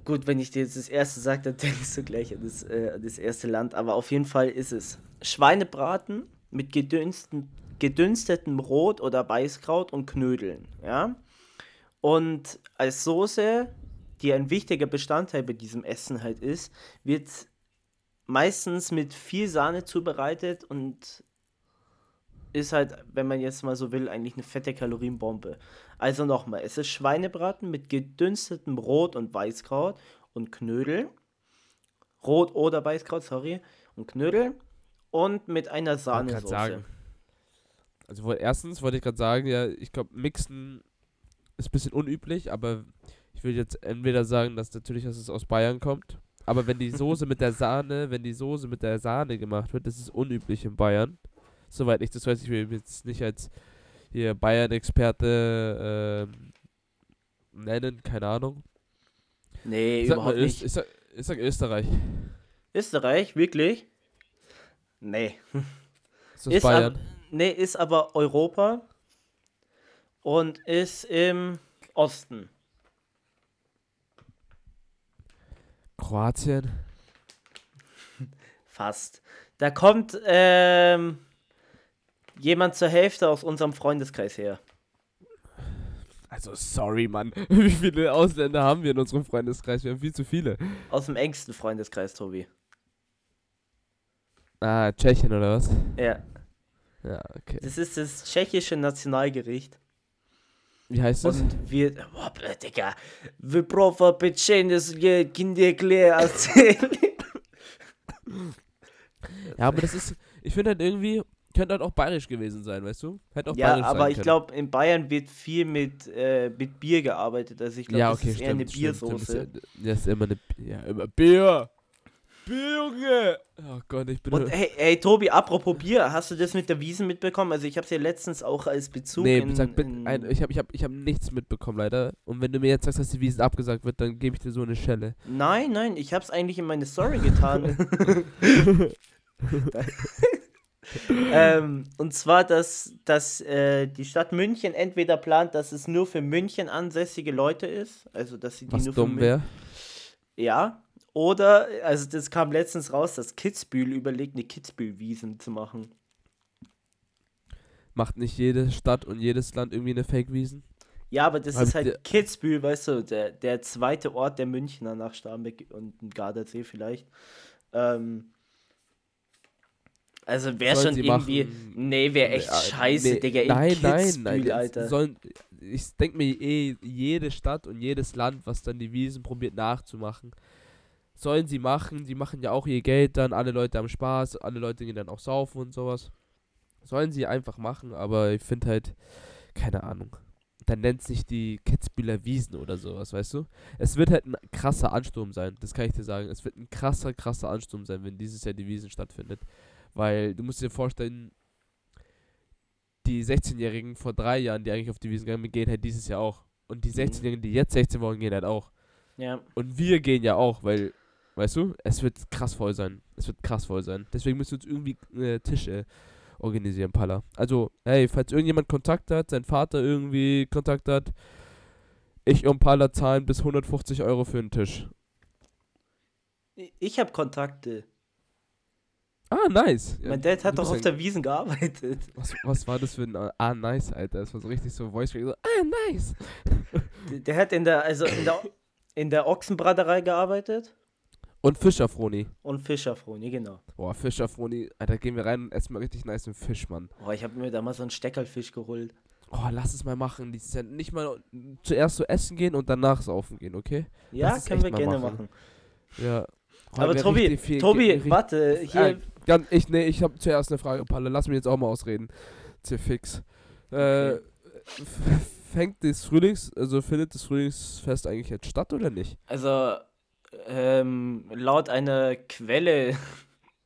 S2: gut, wenn ich dir jetzt das erste sage, dann denkst du gleich an das, äh, an das erste Land. Aber auf jeden Fall ist es Schweinebraten mit gedünsten, gedünstetem Rot- oder Weißkraut und Knödeln. Ja? Und als Soße, die ein wichtiger Bestandteil bei diesem Essen halt ist, wird meistens mit viel Sahne zubereitet und ist halt, wenn man jetzt mal so will, eigentlich eine fette Kalorienbombe. Also nochmal, es ist Schweinebraten mit gedünstetem Rot- und Weißkraut und Knödel. Rot oder Weißkraut, sorry. Und Knödel. Und mit einer Sahnesoße.
S1: Also erstens wollte ich gerade sagen, ja, ich glaube, Mixen ist ein bisschen unüblich, aber ich will jetzt entweder sagen, dass natürlich, dass es aus Bayern kommt. Aber wenn die Soße mit der Sahne, wenn die Soße mit der Sahne gemacht wird, das ist unüblich in Bayern. Soweit ich das weiß, ich will jetzt nicht als hier Bayern-Experte ähm, nennen, keine Ahnung.
S2: Nee,
S1: mal
S2: überhaupt
S1: Öst,
S2: nicht.
S1: ich, sag, ich sag Österreich.
S2: Österreich, wirklich? Nee.
S1: Ist das
S2: Ist, ab,
S1: Bayern?
S2: nee, ist aber Europa und ist im Osten.
S1: Kroatien?
S2: Fast. Da kommt ähm, jemand zur Hälfte aus unserem Freundeskreis her.
S1: Also sorry, Mann. Wie viele Ausländer haben wir in unserem Freundeskreis? Wir haben viel zu viele.
S2: Aus dem engsten Freundeskreis, Tobi.
S1: Ah, Tschechien oder was?
S2: Ja.
S1: Ja, okay.
S2: Das ist das tschechische Nationalgericht.
S1: Wie heißt das?
S2: Und wir. Boah, Digga. Wir brauchen Pechennes Kinderkläre erzählen.
S1: Ja, aber das ist, ich finde halt irgendwie, könnte halt auch bayerisch gewesen sein, weißt du? Hätte auch
S2: Ja,
S1: bayerisch
S2: aber
S1: sein
S2: ich glaube, in Bayern wird viel mit, äh, mit Bier gearbeitet. Also ich glaube,
S1: ja,
S2: das
S1: okay,
S2: ist eher eine
S1: stimmt, stimmt, stimmt.
S2: Biersoße.
S1: Das ja- Das ist immer eine, ja, immer Bier. Bier, Junge. Oh Gott, ich bin...
S2: Und hey, hey, Tobi, apropos Bier, hast du das mit der Wiesen mitbekommen? Also ich habe es ja letztens auch als Bezug
S1: nee,
S2: in,
S1: sag
S2: in
S1: ein, ich habe ich hab, ich hab nichts mitbekommen, leider. Und wenn du mir jetzt sagst, dass die Wiesen abgesagt wird, dann gebe ich dir so eine Schelle.
S2: Nein, nein, ich habe es eigentlich in meine Story getan. ähm, und zwar, dass, dass äh, die Stadt München entweder plant, dass es nur für München ansässige Leute ist, also dass sie die
S1: Was
S2: nur für
S1: dumm
S2: Mün-
S1: wäre.
S2: Ja. Oder, also das kam letztens raus, dass Kitzbühel überlegt, eine Kitzbühel-Wiesen zu machen.
S1: Macht nicht jede Stadt und jedes Land irgendwie eine Fake-Wiesen?
S2: Ja, aber das
S1: Hab
S2: ist halt Kitzbühel, weißt du, der, der zweite Ort der Münchner nach Starnberg und Gardasee vielleicht. Ähm, also wäre schon irgendwie.
S1: machen.
S2: Nee, wäre echt
S1: Nee,
S2: scheiße,
S1: nee,
S2: Digga. In
S1: Nein, nein,
S2: Kitzbühel,
S1: nein. jetzt
S2: Alter.
S1: Sollen, ich denke mir eh, jede Stadt und jedes Land, was dann die Wiesen probiert nachzumachen, sollen sie machen. Die machen ja auch ihr Geld dann, alle Leute haben Spaß, alle Leute gehen dann auch saufen und sowas. Sollen sie einfach machen, aber ich finde halt, keine Ahnung. Dann nennt sich die Kitzbühler Wiesen oder sowas, weißt du? Es wird halt ein krasser Ansturm sein, das kann ich dir sagen. Es wird ein krasser, krasser Ansturm sein, wenn dieses Jahr die Wiesen stattfindet. Weil du musst dir vorstellen, die 16-Jährigen vor drei Jahren, die eigentlich auf die Wiesen gegangen sind, gehen halt dieses Jahr auch. Und die 16-Jährigen, die jetzt 16 wollen, gehen halt auch.
S2: Ja.
S1: Und wir gehen ja auch, weil, weißt du, es wird krass voll sein. Es wird krass voll sein. Deswegen müssen wir uns irgendwie äh, Tische organisieren, Palla. Also, hey, falls irgendjemand Kontakt hat, sein Vater irgendwie Kontakt hat, ich und Palla zahlen bis 150 Euro für einen Tisch.
S2: Ich habe Kontakte.
S1: Ah, nice.
S2: Mein Dad hat
S1: du
S2: doch auf der Wiesen gearbeitet.
S1: Was, was war das für ein äh, Ah, nice, Alter? Das war so richtig so Voice so, Ah, nice.
S2: Der, der hat in der, also in der, in der Ochsenbraterei gearbeitet
S1: Und Fischerfroni.
S2: und Fischerfroni, genau.
S1: Boah, Fischerfroni. Alter, gehen wir rein und essen mal richtig nice einen Fisch, Mann.
S2: Oh, ich habe mir damals so einen Steckerlfisch geholt.
S1: Oh, lass es mal machen. Dieses Jahr nicht mal zuerst so essen gehen und danach saufen gehen, okay?
S2: Ja, können wir gerne
S1: machen.
S2: machen.
S1: Ja. Heute
S2: Aber Tobi,
S1: viel-
S2: Tobi, warte, hier,
S1: Äh, ganz, ich, nee, ich habe zuerst eine Frage, Palle. Lass mich jetzt auch mal ausreden. Sehr fix. Äh,
S2: Okay.
S1: fängt das Frühlings, also findet das Frühlingsfest eigentlich jetzt statt oder nicht?
S2: also ähm, laut einer Quelle,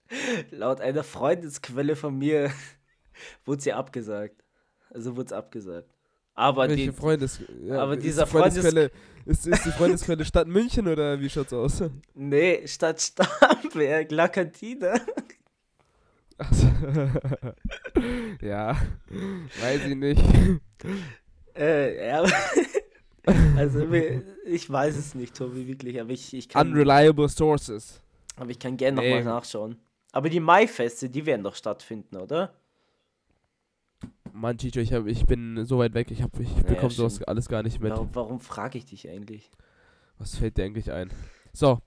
S2: laut einer Freundesquelle von mir, wurde sie abgesagt. Also wurde es abgesagt. Aber
S1: Welche
S2: die,
S1: Freundes ja,
S2: aber dieser
S1: die Freundesquelle, ist, ist die Freundesquelle Stadt München oder wie schaut's aus?
S2: nee, statt Starnberg, La Cantina.
S1: Achso. ja, weiß ich nicht.
S2: Äh, ja. also ich weiß es nicht, Tobi, wirklich, aber ich, ich kann,
S1: Unreliable sources.
S2: aber ich kann gerne nochmal nachschauen. Aber die Maifeste, die werden doch stattfinden, oder?
S1: Mann, Chicho, ich, hab, ich bin so weit weg, ich, hab, ich bekomme sowas alles gar nicht mit.
S2: Warum, warum frage ich dich eigentlich?
S1: Was fällt dir eigentlich ein? So,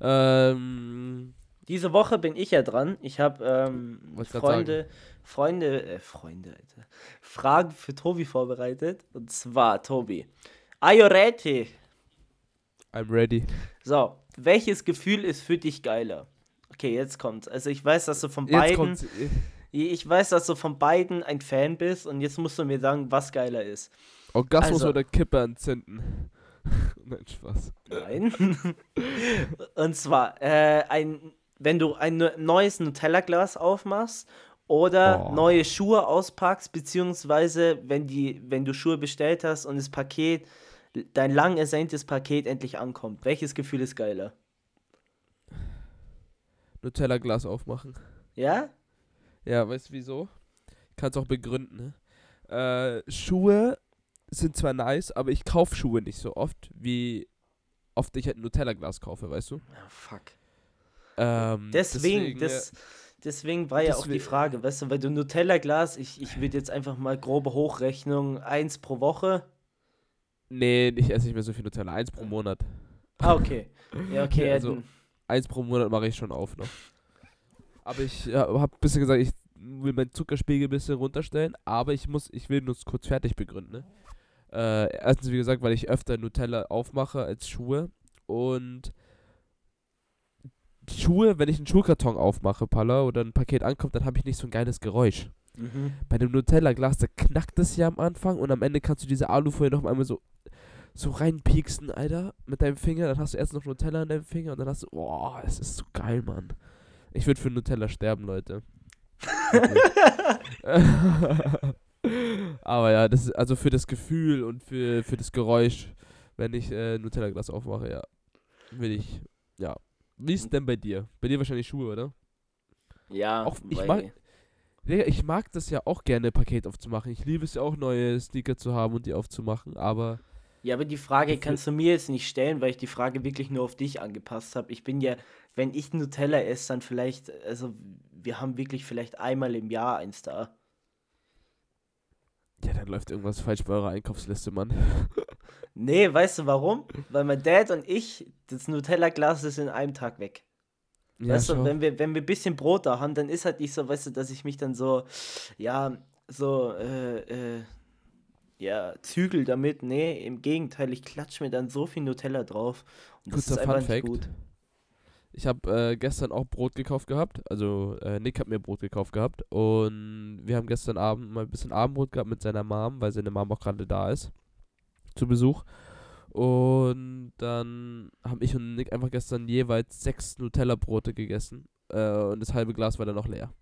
S1: ähm,
S2: Diese Woche bin ich ja dran. Ich habe ähm, Freunde, Freunde, äh, Freunde, Alter. Fragen für Tobi vorbereitet. Und zwar, Tobi. Are you ready?
S1: I'm ready.
S2: So, welches Gefühl ist für dich geiler? Okay, jetzt kommt's. Also ich weiß, dass du von
S1: Jetzt
S2: beiden,
S1: kommt's.
S2: ich weiß, dass du von beiden ein Fan bist und jetzt musst du mir sagen, was geiler ist.
S1: Orgasmus
S2: Also-
S1: oder Kippe anzünden? Nein, Spaß.
S2: Nein. und zwar, äh, ein, wenn du ein neu- neues Nutella-Glas aufmachst oder
S1: Oh.
S2: neue Schuhe auspackst, beziehungsweise wenn, die, wenn du Schuhe bestellt hast und das Paket, dein lang ersehntes Paket endlich ankommt. Welches Gefühl ist geiler?
S1: Nutella-Glas aufmachen.
S2: Ja?
S1: Ja, weißt du wieso? Ich kann es auch begründen, ne? Äh, Schuhe sind zwar nice, aber ich kaufe Schuhe nicht so oft, wie oft ich halt ein Nutella-Glas kaufe, weißt du?
S2: Ah, fuck.
S1: Ähm,
S2: Deswegen,
S1: äh,
S2: das, deswegen war ja auch die
S1: deswegen-
S2: Frage, weißt du, weil du Nutella-Glas, ich, ich würde jetzt einfach mal grobe Hochrechnung, eins pro Woche.
S1: Nee, ich esse nicht mehr so viel Nutella. Eins pro Monat.
S2: Ah, okay. Ja, okay.
S1: Also- Eins pro Monat mache ich schon auf noch. Aber ich ja, habe ein bisschen gesagt, ich will meinen Zuckerspiegel ein bisschen runterstellen, aber ich muss, ich will nur es kurz fertig begründen. Ne? Äh, erstens, wie gesagt, weil ich öfter Nutella aufmache als Schuhe. Und Schuhe, wenn ich einen Schuhkarton aufmache, Palla, oder ein Paket ankommt, dann habe ich nicht so ein geiles Geräusch.
S2: mhm.
S1: Bei dem Nutella-Glas, da knackt es ja am Anfang und am Ende kannst du diese Alufolie noch einmal so, so reinpieksen, Alter, mit deinem Finger. Dann hast du erst noch Nutella in deinem Finger und dann hast du, boah, es ist so geil, Mann. Ich würde für Nutella sterben, Leute. Aber ja, das ist also für das Gefühl und für, für das Geräusch, wenn ich äh, Nutella-Glas aufmache, ja, will ich, ja. Wie ist denn bei dir? Bei dir wahrscheinlich Schuhe, oder?
S2: Ja,
S1: Auch- ich mag- ich mag das ja auch gerne, Paket aufzumachen. Ich liebe es ja auch, neue Sneaker zu haben und die aufzumachen, aber.
S2: Ja, aber die Frage kannst du mir jetzt nicht stellen, weil ich die Frage wirklich nur auf dich angepasst habe. Ich bin ja, wenn ich Nutella esse, dann vielleicht, also wir haben wirklich vielleicht einmal im Jahr eins da.
S1: Ja, dann läuft irgendwas falsch bei eurer Einkaufsliste, Mann.
S2: Nee, weißt du warum? Weil mein Dad und ich, das Nutella-Glas ist in einem Tag weg.
S1: Ja,
S2: weißt du, wenn wir, wenn wir ein bisschen Brot da haben, dann ist halt nicht so, weißt du, dass ich mich dann so, ja, so, äh, äh, ja, zügel damit. Nee, im Gegenteil, ich klatsche mir dann so viel Nutella drauf. Und das
S1: Kurzer
S2: ist einfach
S1: Fun
S2: nicht gut.
S1: Ich habe äh, gestern auch Brot gekauft gehabt. Also äh, Nick hat mir Brot gekauft gehabt. Und wir haben gestern Abend mal ein bisschen Abendbrot gehabt mit seiner Mom, weil seine Mom auch gerade da ist. Zu Besuch. Und dann haben ich und Nick einfach gestern jeweils sechs Nutella-Brote gegessen. Äh, und das halbe Glas war dann noch leer.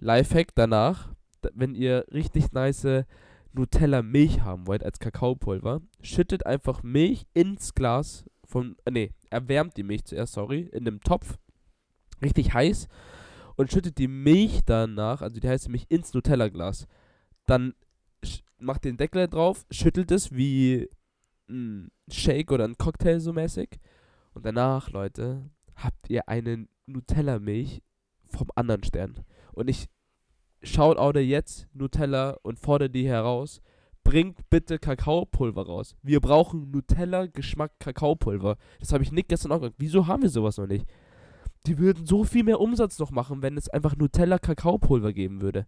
S1: Lifehack danach, wenn ihr richtig nice Nutella-Milch haben wollt als Kakaopulver, schüttet einfach Milch ins Glas von, äh, nee, erwärmt die Milch zuerst, sorry, in einem Topf, richtig heiß und schüttet die Milch danach, also die heiße Milch, ins Nutella-Glas. Dann macht den Deckel drauf, schüttelt es wie ein Shake oder ein Cocktail so mäßig und danach, Leute, habt ihr eine Nutella-Milch vom anderen Stern. Und ich shoutoute jetzt Nutella und fordere die heraus. Bringt bitte Kakaopulver raus. Wir brauchen Nutella-Geschmack Kakaopulver. Das habe ich Nick gestern auch gesagt. Wieso haben wir sowas noch nicht? Die würden so viel mehr Umsatz noch machen, wenn es einfach Nutella-Kakaopulver geben würde.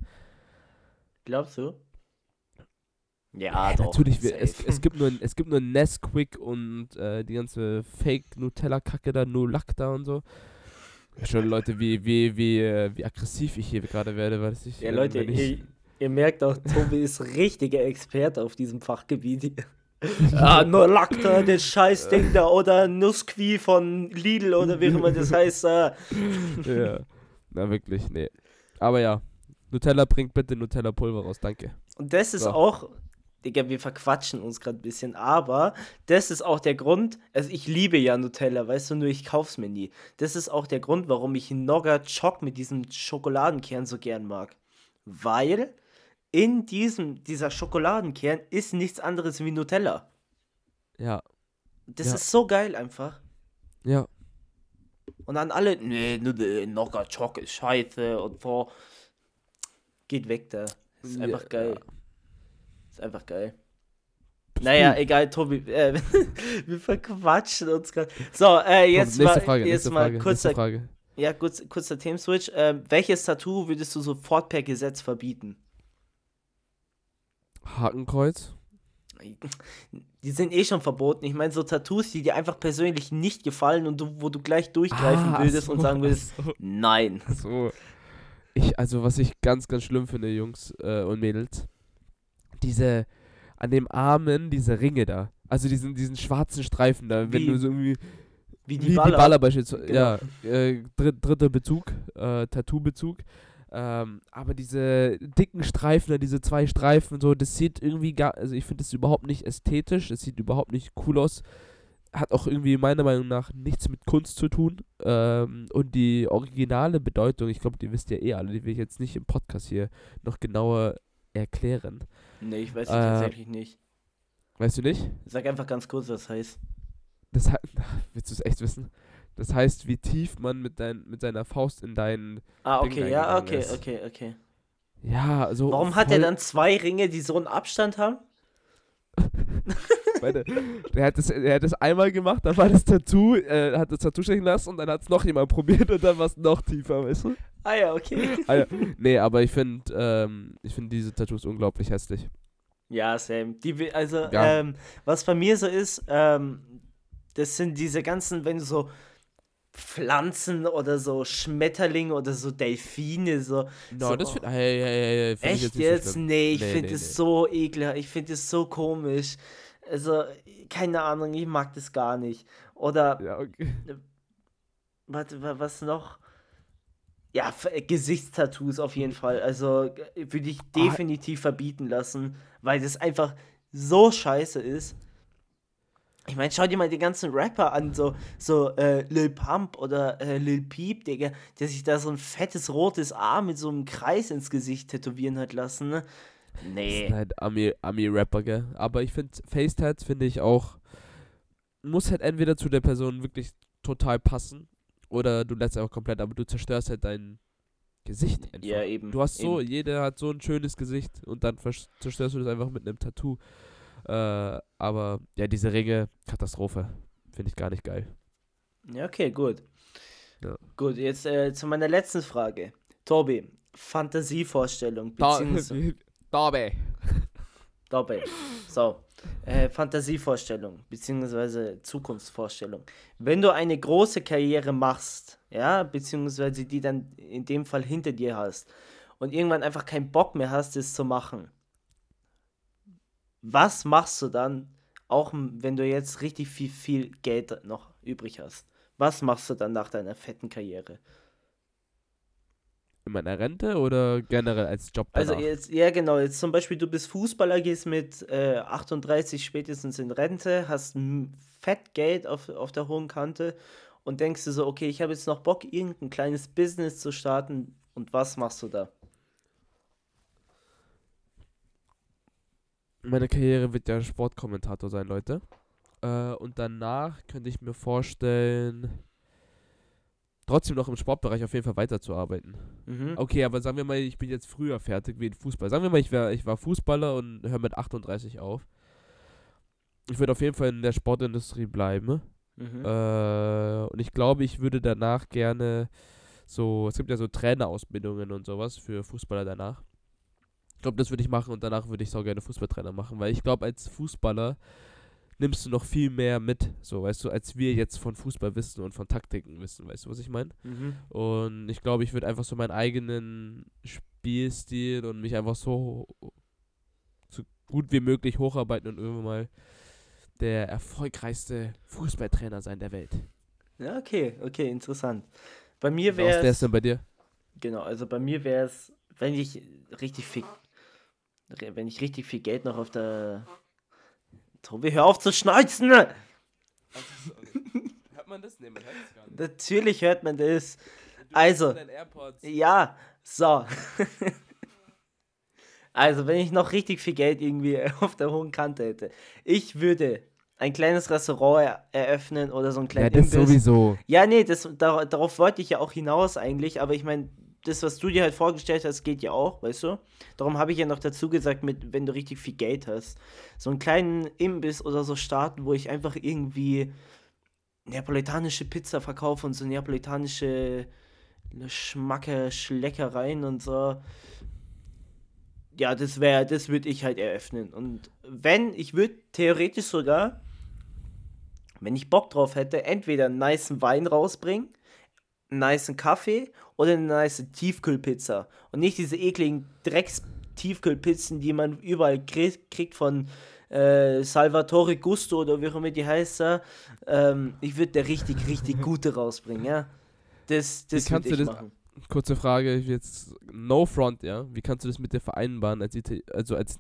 S2: Glaubst du? Ja,
S1: Ja,
S2: doch.
S1: natürlich, wir, es, es gibt nur, es gibt nur Nesquik und äh, die ganze Fake-Nutella-Kacke da, Nolacta und so. Schon Leute, wie, wie, wie, äh, wie aggressiv ich hier gerade werde, weil ich.
S2: Ja, Leute,
S1: ich,
S2: ihr, ihr merkt auch, Tobi ist richtiger Experte auf diesem Fachgebiet. ah, nur Lacta, das Scheißding da, oder Nussqui von Lidl oder wie immer das heißt. Äh.
S1: ja. Na wirklich, nee. Aber ja, Nutella bringt bitte Nutella-Pulver raus, danke.
S2: Und das ist
S1: So.
S2: auch, Digga, wir verquatschen uns gerade ein bisschen, aber das ist auch der Grund, also ich liebe ja Nutella, weißt du, nur ich kauf's mir nie. Das ist auch der Grund, warum ich Nogga Choc mit diesem Schokoladenkern so gern mag. Weil in diesem, dieser Schokoladenkern ist nichts anderes wie Nutella.
S1: Ja,
S2: Das
S1: Ja.
S2: ist so geil einfach.
S1: ja.
S2: Und dann alle, nee, der Nogga Choc ist scheiße und so. Geht weg da. Ist
S1: Ja,
S2: einfach geil.
S1: ja.
S2: Ist einfach geil. Naja, egal, Tobi. Äh, wir verquatschen uns gerade. So, äh, jetzt
S1: Komm, nächste
S2: mal,
S1: Frage,
S2: jetzt
S1: nächste
S2: mal
S1: Frage,
S2: kurzer,
S1: Frage.
S2: ja, kurz, kurzer Themenswitch. Ähm, welches Tattoo würdest du sofort per Gesetz verbieten?
S1: Hakenkreuz?
S2: Die sind eh schon verboten. Ich meine, so Tattoos, die dir einfach persönlich nicht gefallen und du, wo du gleich durchgreifen
S1: Ah,
S2: würdest
S1: ach
S2: und
S1: so,
S2: sagen würdest,
S1: so.
S2: nein.
S1: So. Ich, also was ich ganz, ganz schlimm finde, Jungs äh, und Mädels, diese, an dem Armen, diese Ringe da. Also diesen, diesen schwarzen Streifen da, wenn
S2: Wie-
S1: du so irgendwie,
S2: Wie
S1: wie
S2: die
S1: die
S2: Baller.
S1: Baller, beispielsweise,
S2: Genau.
S1: ja, äh, dritt, dritter Bezug, äh, Tattoo-Bezug. Ähm, aber diese dicken Streifen, da, diese zwei Streifen, so, das sieht irgendwie gar, also ich finde das überhaupt nicht ästhetisch, das sieht überhaupt nicht cool aus. Hat auch irgendwie meiner Meinung nach nichts mit Kunst zu tun. Ähm, und die originale Bedeutung, ich glaube, die wisst ihr eh alle, die will ich jetzt nicht im Podcast hier noch genauer erklären.
S2: Nee, ich weiß es
S1: Äh,
S2: tatsächlich nicht.
S1: Weißt du nicht?
S2: Sag einfach ganz kurz, was das heißt.
S1: Das heißt, willst du es echt wissen? Das heißt, wie tief man mit, dein, mit seiner Faust in deinen.
S2: Ah, okay, ja,
S1: reingegangen
S2: okay,
S1: ist.
S2: okay, okay.
S1: Ja, so.
S2: Warum hat er dann zwei Ringe, die so einen Abstand haben?
S1: Meine, der, hat das, der hat das einmal gemacht, dann war das Tattoo, äh, hat das Tattoo stechen lassen und dann hat es noch jemand probiert und dann war es noch tiefer, weißt du?
S2: Ah ja, okay.
S1: Ah, ja. Nee, aber ich finde, ähm, ich finde diese Tattoos unglaublich hässlich.
S2: Ja, Sam. Die, also,
S1: Ja.
S2: ähm, was bei mir so ist, ähm, das sind diese ganzen, wenn du so Pflanzen oder so Schmetterlinge oder so Delfine, so.
S1: No,
S2: so
S1: das finde hey, hey, hey, find ich
S2: Echt
S1: nicht
S2: jetzt?
S1: so
S2: nee, ich
S1: Nee,
S2: finde
S1: nee,
S2: es
S1: nee.
S2: so ekelhaft. Ich finde es so komisch. Also, keine Ahnung, ich mag das gar nicht. Oder,
S1: Ja, okay.
S2: warte, wa- was noch? Ja, äh, Gesichtstattoos auf jeden Fall. Also, äh, würde ich
S1: Ah.
S2: definitiv verbieten lassen, weil das einfach so scheiße ist. Ich meine, schau dir mal die ganzen Rapper an, so, so äh, Lil Pump oder äh, Lil Peep, Digga, der sich da so ein fettes rotes A mit so einem Kreis ins Gesicht tätowieren hat lassen, ne?
S1: Das
S2: Nee.
S1: sind halt Ami- Ami-Rapper, gell? Aber ich finde, Facetats finde ich auch, muss halt entweder zu der Person wirklich total passen oder du lässt einfach komplett, aber du zerstörst halt dein Gesicht einfach.
S2: Ja, eben.
S1: Du hast so,
S2: eben.
S1: jeder hat so ein schönes Gesicht und dann zerstörst du das einfach mit einem Tattoo. Äh, aber ja, diese Ringe, Katastrophe. Finde ich gar nicht geil.
S2: Ja, okay, gut.
S1: Ja.
S2: Gut, jetzt äh, zu meiner letzten Frage. Tobi, Fantasievorstellung, beziehungsweise.
S1: Dabei.
S2: Dabei. So. Äh, Fantasievorstellung, beziehungsweise Zukunftsvorstellung. Wenn du eine große Karriere machst, ja, beziehungsweise die dann in dem Fall hinter dir hast und irgendwann einfach keinen Bock mehr hast, es zu machen, was machst du dann, auch wenn du jetzt richtig viel, viel Geld noch übrig hast? Was machst du dann nach deiner fetten Karriere?
S1: In meiner Rente oder generell als Job
S2: Also
S1: danach?
S2: jetzt, ja genau, jetzt zum Beispiel, du bist Fußballer, gehst mit äh, 38 spätestens in Rente, hast fett Geld auf, auf der hohen Kante und denkst dir so, okay, ich habe jetzt noch Bock, irgendein kleines Business zu starten und was machst du da?
S1: Meine Karriere wird ja Sportkommentator sein, Leute. Äh, und danach könnte ich mir vorstellen, trotzdem noch im Sportbereich auf jeden Fall weiterzuarbeiten.
S2: Mhm.
S1: Okay, aber sagen wir mal, ich bin jetzt früher fertig wie in Fußball. Sagen wir mal, ich, wär, ich war Fußballer und höre mit 38 auf. Ich würde auf jeden Fall in der Sportindustrie bleiben.
S2: Mhm.
S1: Äh, und ich glaube, ich würde danach gerne so, es gibt ja so Trainerausbildungen und sowas für Fußballer danach. Ich glaube, das würde ich machen und danach würde ich so gerne Fußballtrainer machen, weil ich glaube, als Fußballer nimmst du noch viel mehr mit, so, weißt du, als wir jetzt von Fußball wissen und von Taktiken wissen, weißt du, was ich meine?
S2: Mhm.
S1: Und ich glaube, ich würde einfach so meinen eigenen Spielstil und mich einfach so, so gut wie möglich hocharbeiten und irgendwann mal der erfolgreichste Fußballtrainer sein der Welt.
S2: Ja, okay, okay, interessant. Bei mir
S1: Wie aus der
S2: wäre
S1: ist denn bei dir?
S2: Genau, also bei mir wäre es, wenn ich richtig viel, wenn ich richtig viel Geld noch auf der. Tobi, hör auf zu schneuzen!
S1: Hört man das? Nee, man hört es gar nicht.
S2: Natürlich hört man das. Also. Ja, so. also, wenn ich noch richtig viel Geld irgendwie auf der hohen Kante hätte, ich würde ein kleines Restaurant er eröffnen oder so ein
S1: Ja,
S2: kleines
S1: das sowieso.
S2: Ja, nee, das, dar darauf wollte ich ja auch hinaus eigentlich, aber ich meine, das, was du dir halt vorgestellt hast, geht ja auch, weißt du? Darum habe ich ja noch dazu gesagt, mit, wenn du richtig viel Geld hast, so einen kleinen Imbiss oder so starten, wo ich einfach irgendwie neapolitanische Pizza verkaufe und so neapolitanische Schmacke, Schleckereien und so. Ja, das wäre, das würde ich halt eröffnen. Und wenn, ich würde theoretisch sogar, wenn ich Bock drauf hätte, entweder einen nicen Wein rausbringen, einen nicen Kaffee oder eine nice Tiefkühlpizza. Und nicht diese ekligen Drecks-Tiefkühlpizzen, die man überall krieg, kriegt von äh, Salvatore Gusto oder wie auch immer die heißt. da. Ähm, ich würde der richtig, richtig gute rausbringen, ja. Das, das
S1: kannst
S2: würde
S1: du das-
S2: machen.
S1: Kurze Frage, jetzt no front, ja. Wie kannst du das mit dir vereinbaren, als also als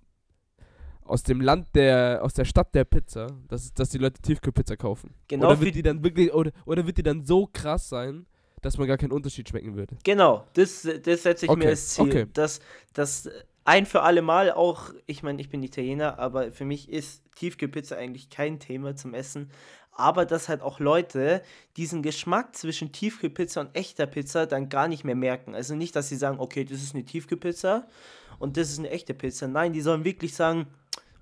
S1: aus dem Land der, aus der Stadt der Pizza, dass, dass die Leute Tiefkühlpizza kaufen?
S2: Genau,
S1: oder wird die dann wirklich, oder, oder wird die dann so krass sein, dass man gar keinen Unterschied schmecken würde?
S2: genau das, das setze ich
S1: Okay,
S2: mir als Ziel.
S1: okay.
S2: Dass, dass ein für alle Mal auch, ich meine, ich bin Italiener, aber für mich ist Tiefkühlpizza eigentlich kein Thema zum Essen. Aber dass halt auch Leute diesen Geschmack zwischen Tiefkühlpizza und echter Pizza dann gar nicht mehr merken. Also nicht, dass sie sagen, okay, das ist eine Tiefkühlpizza und das ist eine echte Pizza. Nein, die sollen wirklich sagen,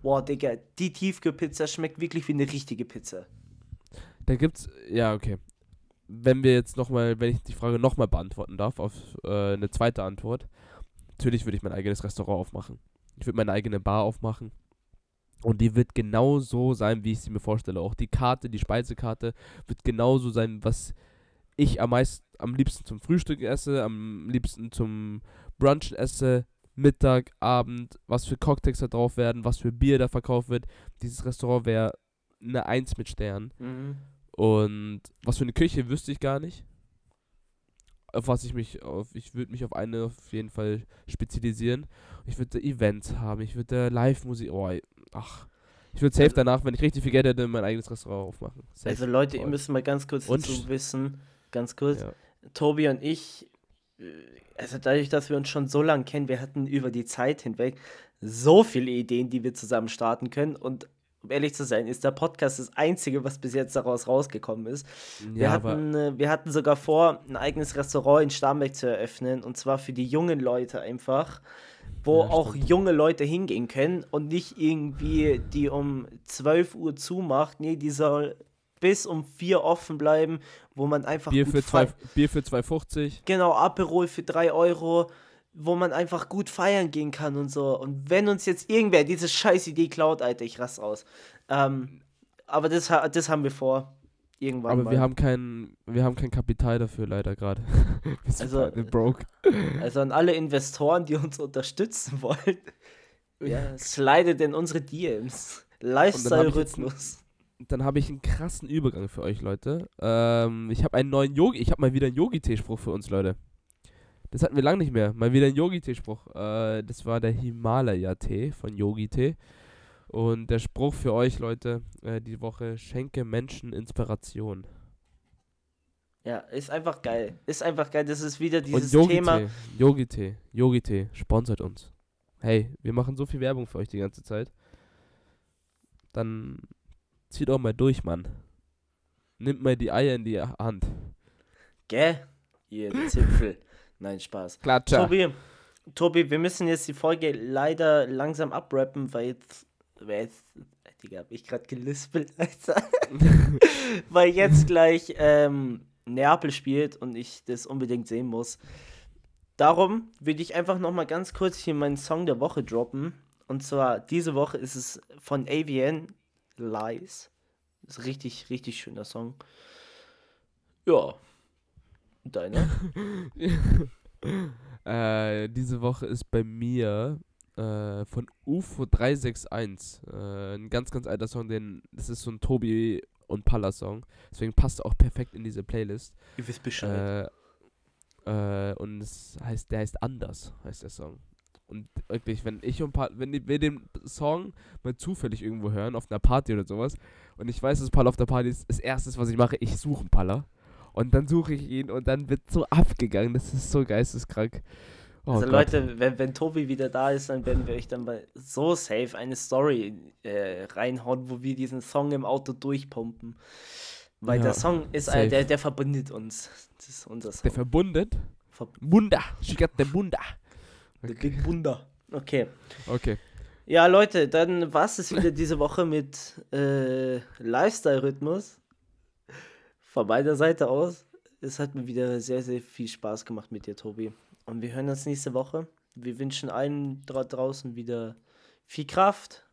S2: boah, Digga, die Tiefkühlpizza schmeckt wirklich wie eine richtige Pizza.
S1: Da gibt's, ja, okay. Wenn wir jetzt nochmal, wenn ich die Frage nochmal beantworten darf, auf äh, eine zweite Antwort. Natürlich würde ich mein eigenes Restaurant aufmachen. Ich würde meine eigene Bar aufmachen. Und die wird genau so sein, wie ich sie mir vorstelle. Auch die Karte, die Speisekarte wird genauso sein, was ich am meisten, am liebsten zum Frühstück esse, am liebsten zum Brunch esse, Mittag, Abend, was für Cocktails da drauf werden, was für Bier da verkauft wird. Dieses Restaurant wäre eine Eins mit Stern.
S2: Mhm.
S1: Und was für eine Küche wüsste ich gar nicht. Auf was ich mich auf, ich würde mich auf eine auf jeden Fall spezialisieren. Ich würde Events haben, ich würde Live-Musik, oh, ach, Ich würde safe
S2: Also-
S1: danach, wenn ich richtig viel Geld hätte, mein eigenes Restaurant aufmachen. Safe.
S2: Also Leute, ihr
S1: Voll.
S2: müsst mal ganz kurz
S1: Und-
S2: dazu wissen, ganz kurz,
S1: Ja.
S2: Tobi und ich, äh, also dadurch, dass wir uns schon so lange kennen, wir hatten über die Zeit hinweg so viele Ideen, die wir zusammen starten können und um ehrlich zu sein, ist der Podcast das Einzige, was bis jetzt daraus rausgekommen ist. Wir,
S1: Ja,
S2: hatten, äh, wir hatten sogar vor, ein eigenes Restaurant in Starnberg zu eröffnen und zwar für die jungen Leute einfach, wo
S1: Ja,
S2: auch junge Leute hingehen können und nicht irgendwie die um 12 Uhr zumacht. Nee, die soll bis um 4 offen bleiben, wo man einfach
S1: Bier für, zwei, Bier für 2,50.
S2: Genau, Aperol für 3 Euro, wo man einfach gut feiern gehen kann und so. Und wenn uns jetzt irgendwer diese scheiß Idee klaut, Alter, ich raste aus. Ähm, aber das, das haben wir vor. Irgendwann
S1: Aber
S2: mal.
S1: wir haben kein, wir haben kein Kapital dafür leider gerade. wir sind
S2: Also,
S1: broke.
S2: Also an alle Investoren, die uns unterstützen wollen, ja, slidet in unsere DMs. Lifestyle-Rhythmus.
S1: Dann habe ich einen krassen Übergang für euch, Leute. Ähm, ich habe einen neuen Yogi, ich habe mal wieder einen Yogi-Tee-Spruch für uns, Leute. Das hatten wir lange nicht mehr. Mal wieder ein Yogi-Tee-Spruch. Äh, das war der Himalaya-Tee von Yogi-Tee. Und der Spruch für euch, Leute, äh, die Woche: Schenke Menschen Inspiration.
S2: Ja, ist einfach geil. Ist einfach geil. Das ist wieder
S1: Und
S2: dieses
S1: Yogi-Tee,
S2: Thema.
S1: Yogi-Tee, Yogi-Tee, sponsert uns. Hey, wir machen so viel Werbung für euch die ganze Zeit. Dann zieht auch mal durch, Mann. Nimmt mal die Eier in die Hand.
S2: Gell? Ihr Zipfel. Nein, Spaß.
S1: Klatscher.
S2: Tobi, Tobi, wir müssen jetzt die Folge leider langsam abrappen, weil jetzt. Weil jetzt Digga, hab ich gerade gelispelt, Alter. weil jetzt gleich ähm, Neapel spielt und ich das unbedingt sehen muss. Darum würde ich einfach noch mal ganz kurz hier meinen Song der Woche droppen. Und zwar diese Woche ist es von AVN Lies. Ist ein richtig, richtig schöner Song. Ja. Deiner?
S1: äh, diese Woche ist bei mir äh, von UFO 361. Äh, ein ganz, ganz alter Song, den, das ist so ein Tobi und Palla Song. Deswegen passt er auch perfekt in diese Playlist.
S2: Ihr wisst Bescheid.
S1: Äh, äh, und es heißt, der heißt anders, heißt der Song. Und wirklich, wenn ich und pa wenn wir den Song mal zufällig irgendwo hören, auf einer Party oder sowas, und ich weiß, dass Palla auf der Party ist, das erste, was ich mache, ich suche einen Palla. Und dann suche ich ihn und dann wird so abgegangen. Das ist so geisteskrank. Oh
S2: also
S1: Gott.
S2: Leute, wenn, wenn Tobi wieder da ist, dann werden wir euch dann mal so safe eine Story äh, reinhauen, wo wir diesen Song im Auto durchpumpen. Weil
S1: Ja,
S2: der Song ist ein, der, der verbindet uns. Das ist unser
S1: Der
S2: Song.
S1: verbundet.
S2: Ver
S1: Bunda. She got the Bunda.
S2: The Big Wunder. Okay.
S1: Okay.
S2: Ja, Leute, dann war es wieder diese Woche mit äh, Lifestyle-Rhythmus. Von meiner Seite aus. Es hat mir wieder sehr, sehr viel Spaß gemacht mit dir, Tobi. Und wir hören uns nächste Woche. Wir wünschen allen dra draußen wieder viel Kraft,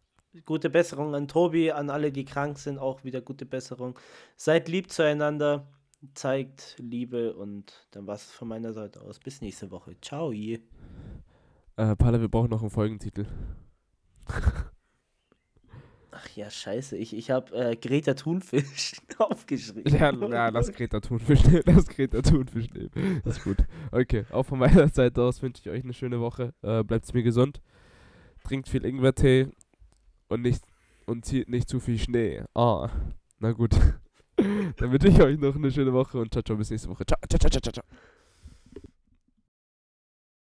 S2: gute Besserung an Tobi, an alle, die krank sind, auch wieder gute Besserung. Seid lieb zueinander, zeigt Liebe und dann war es von meiner Seite aus. Bis nächste Woche. Ciao.
S1: Äh, Palla, wir brauchen noch einen Folgentitel.
S2: Ach ja, scheiße. Ich, ich habe äh, Greta Thunfisch aufgeschrieben.
S1: Ja, ja, lass Greta Thunfisch nehmen. Lass Greta Thunfisch nehmen. Das ist gut. Okay, auch von meiner Seite aus wünsche ich euch eine schöne Woche. Äh, bleibt mir gesund. Trinkt viel Ingwertee und nicht und zieht nicht zu viel Schnee. Ah, na gut. Dann wünsche ich euch noch eine schöne Woche und ciao, ciao, bis nächste Woche. Ciao, ciao, ciao, ciao, ciao.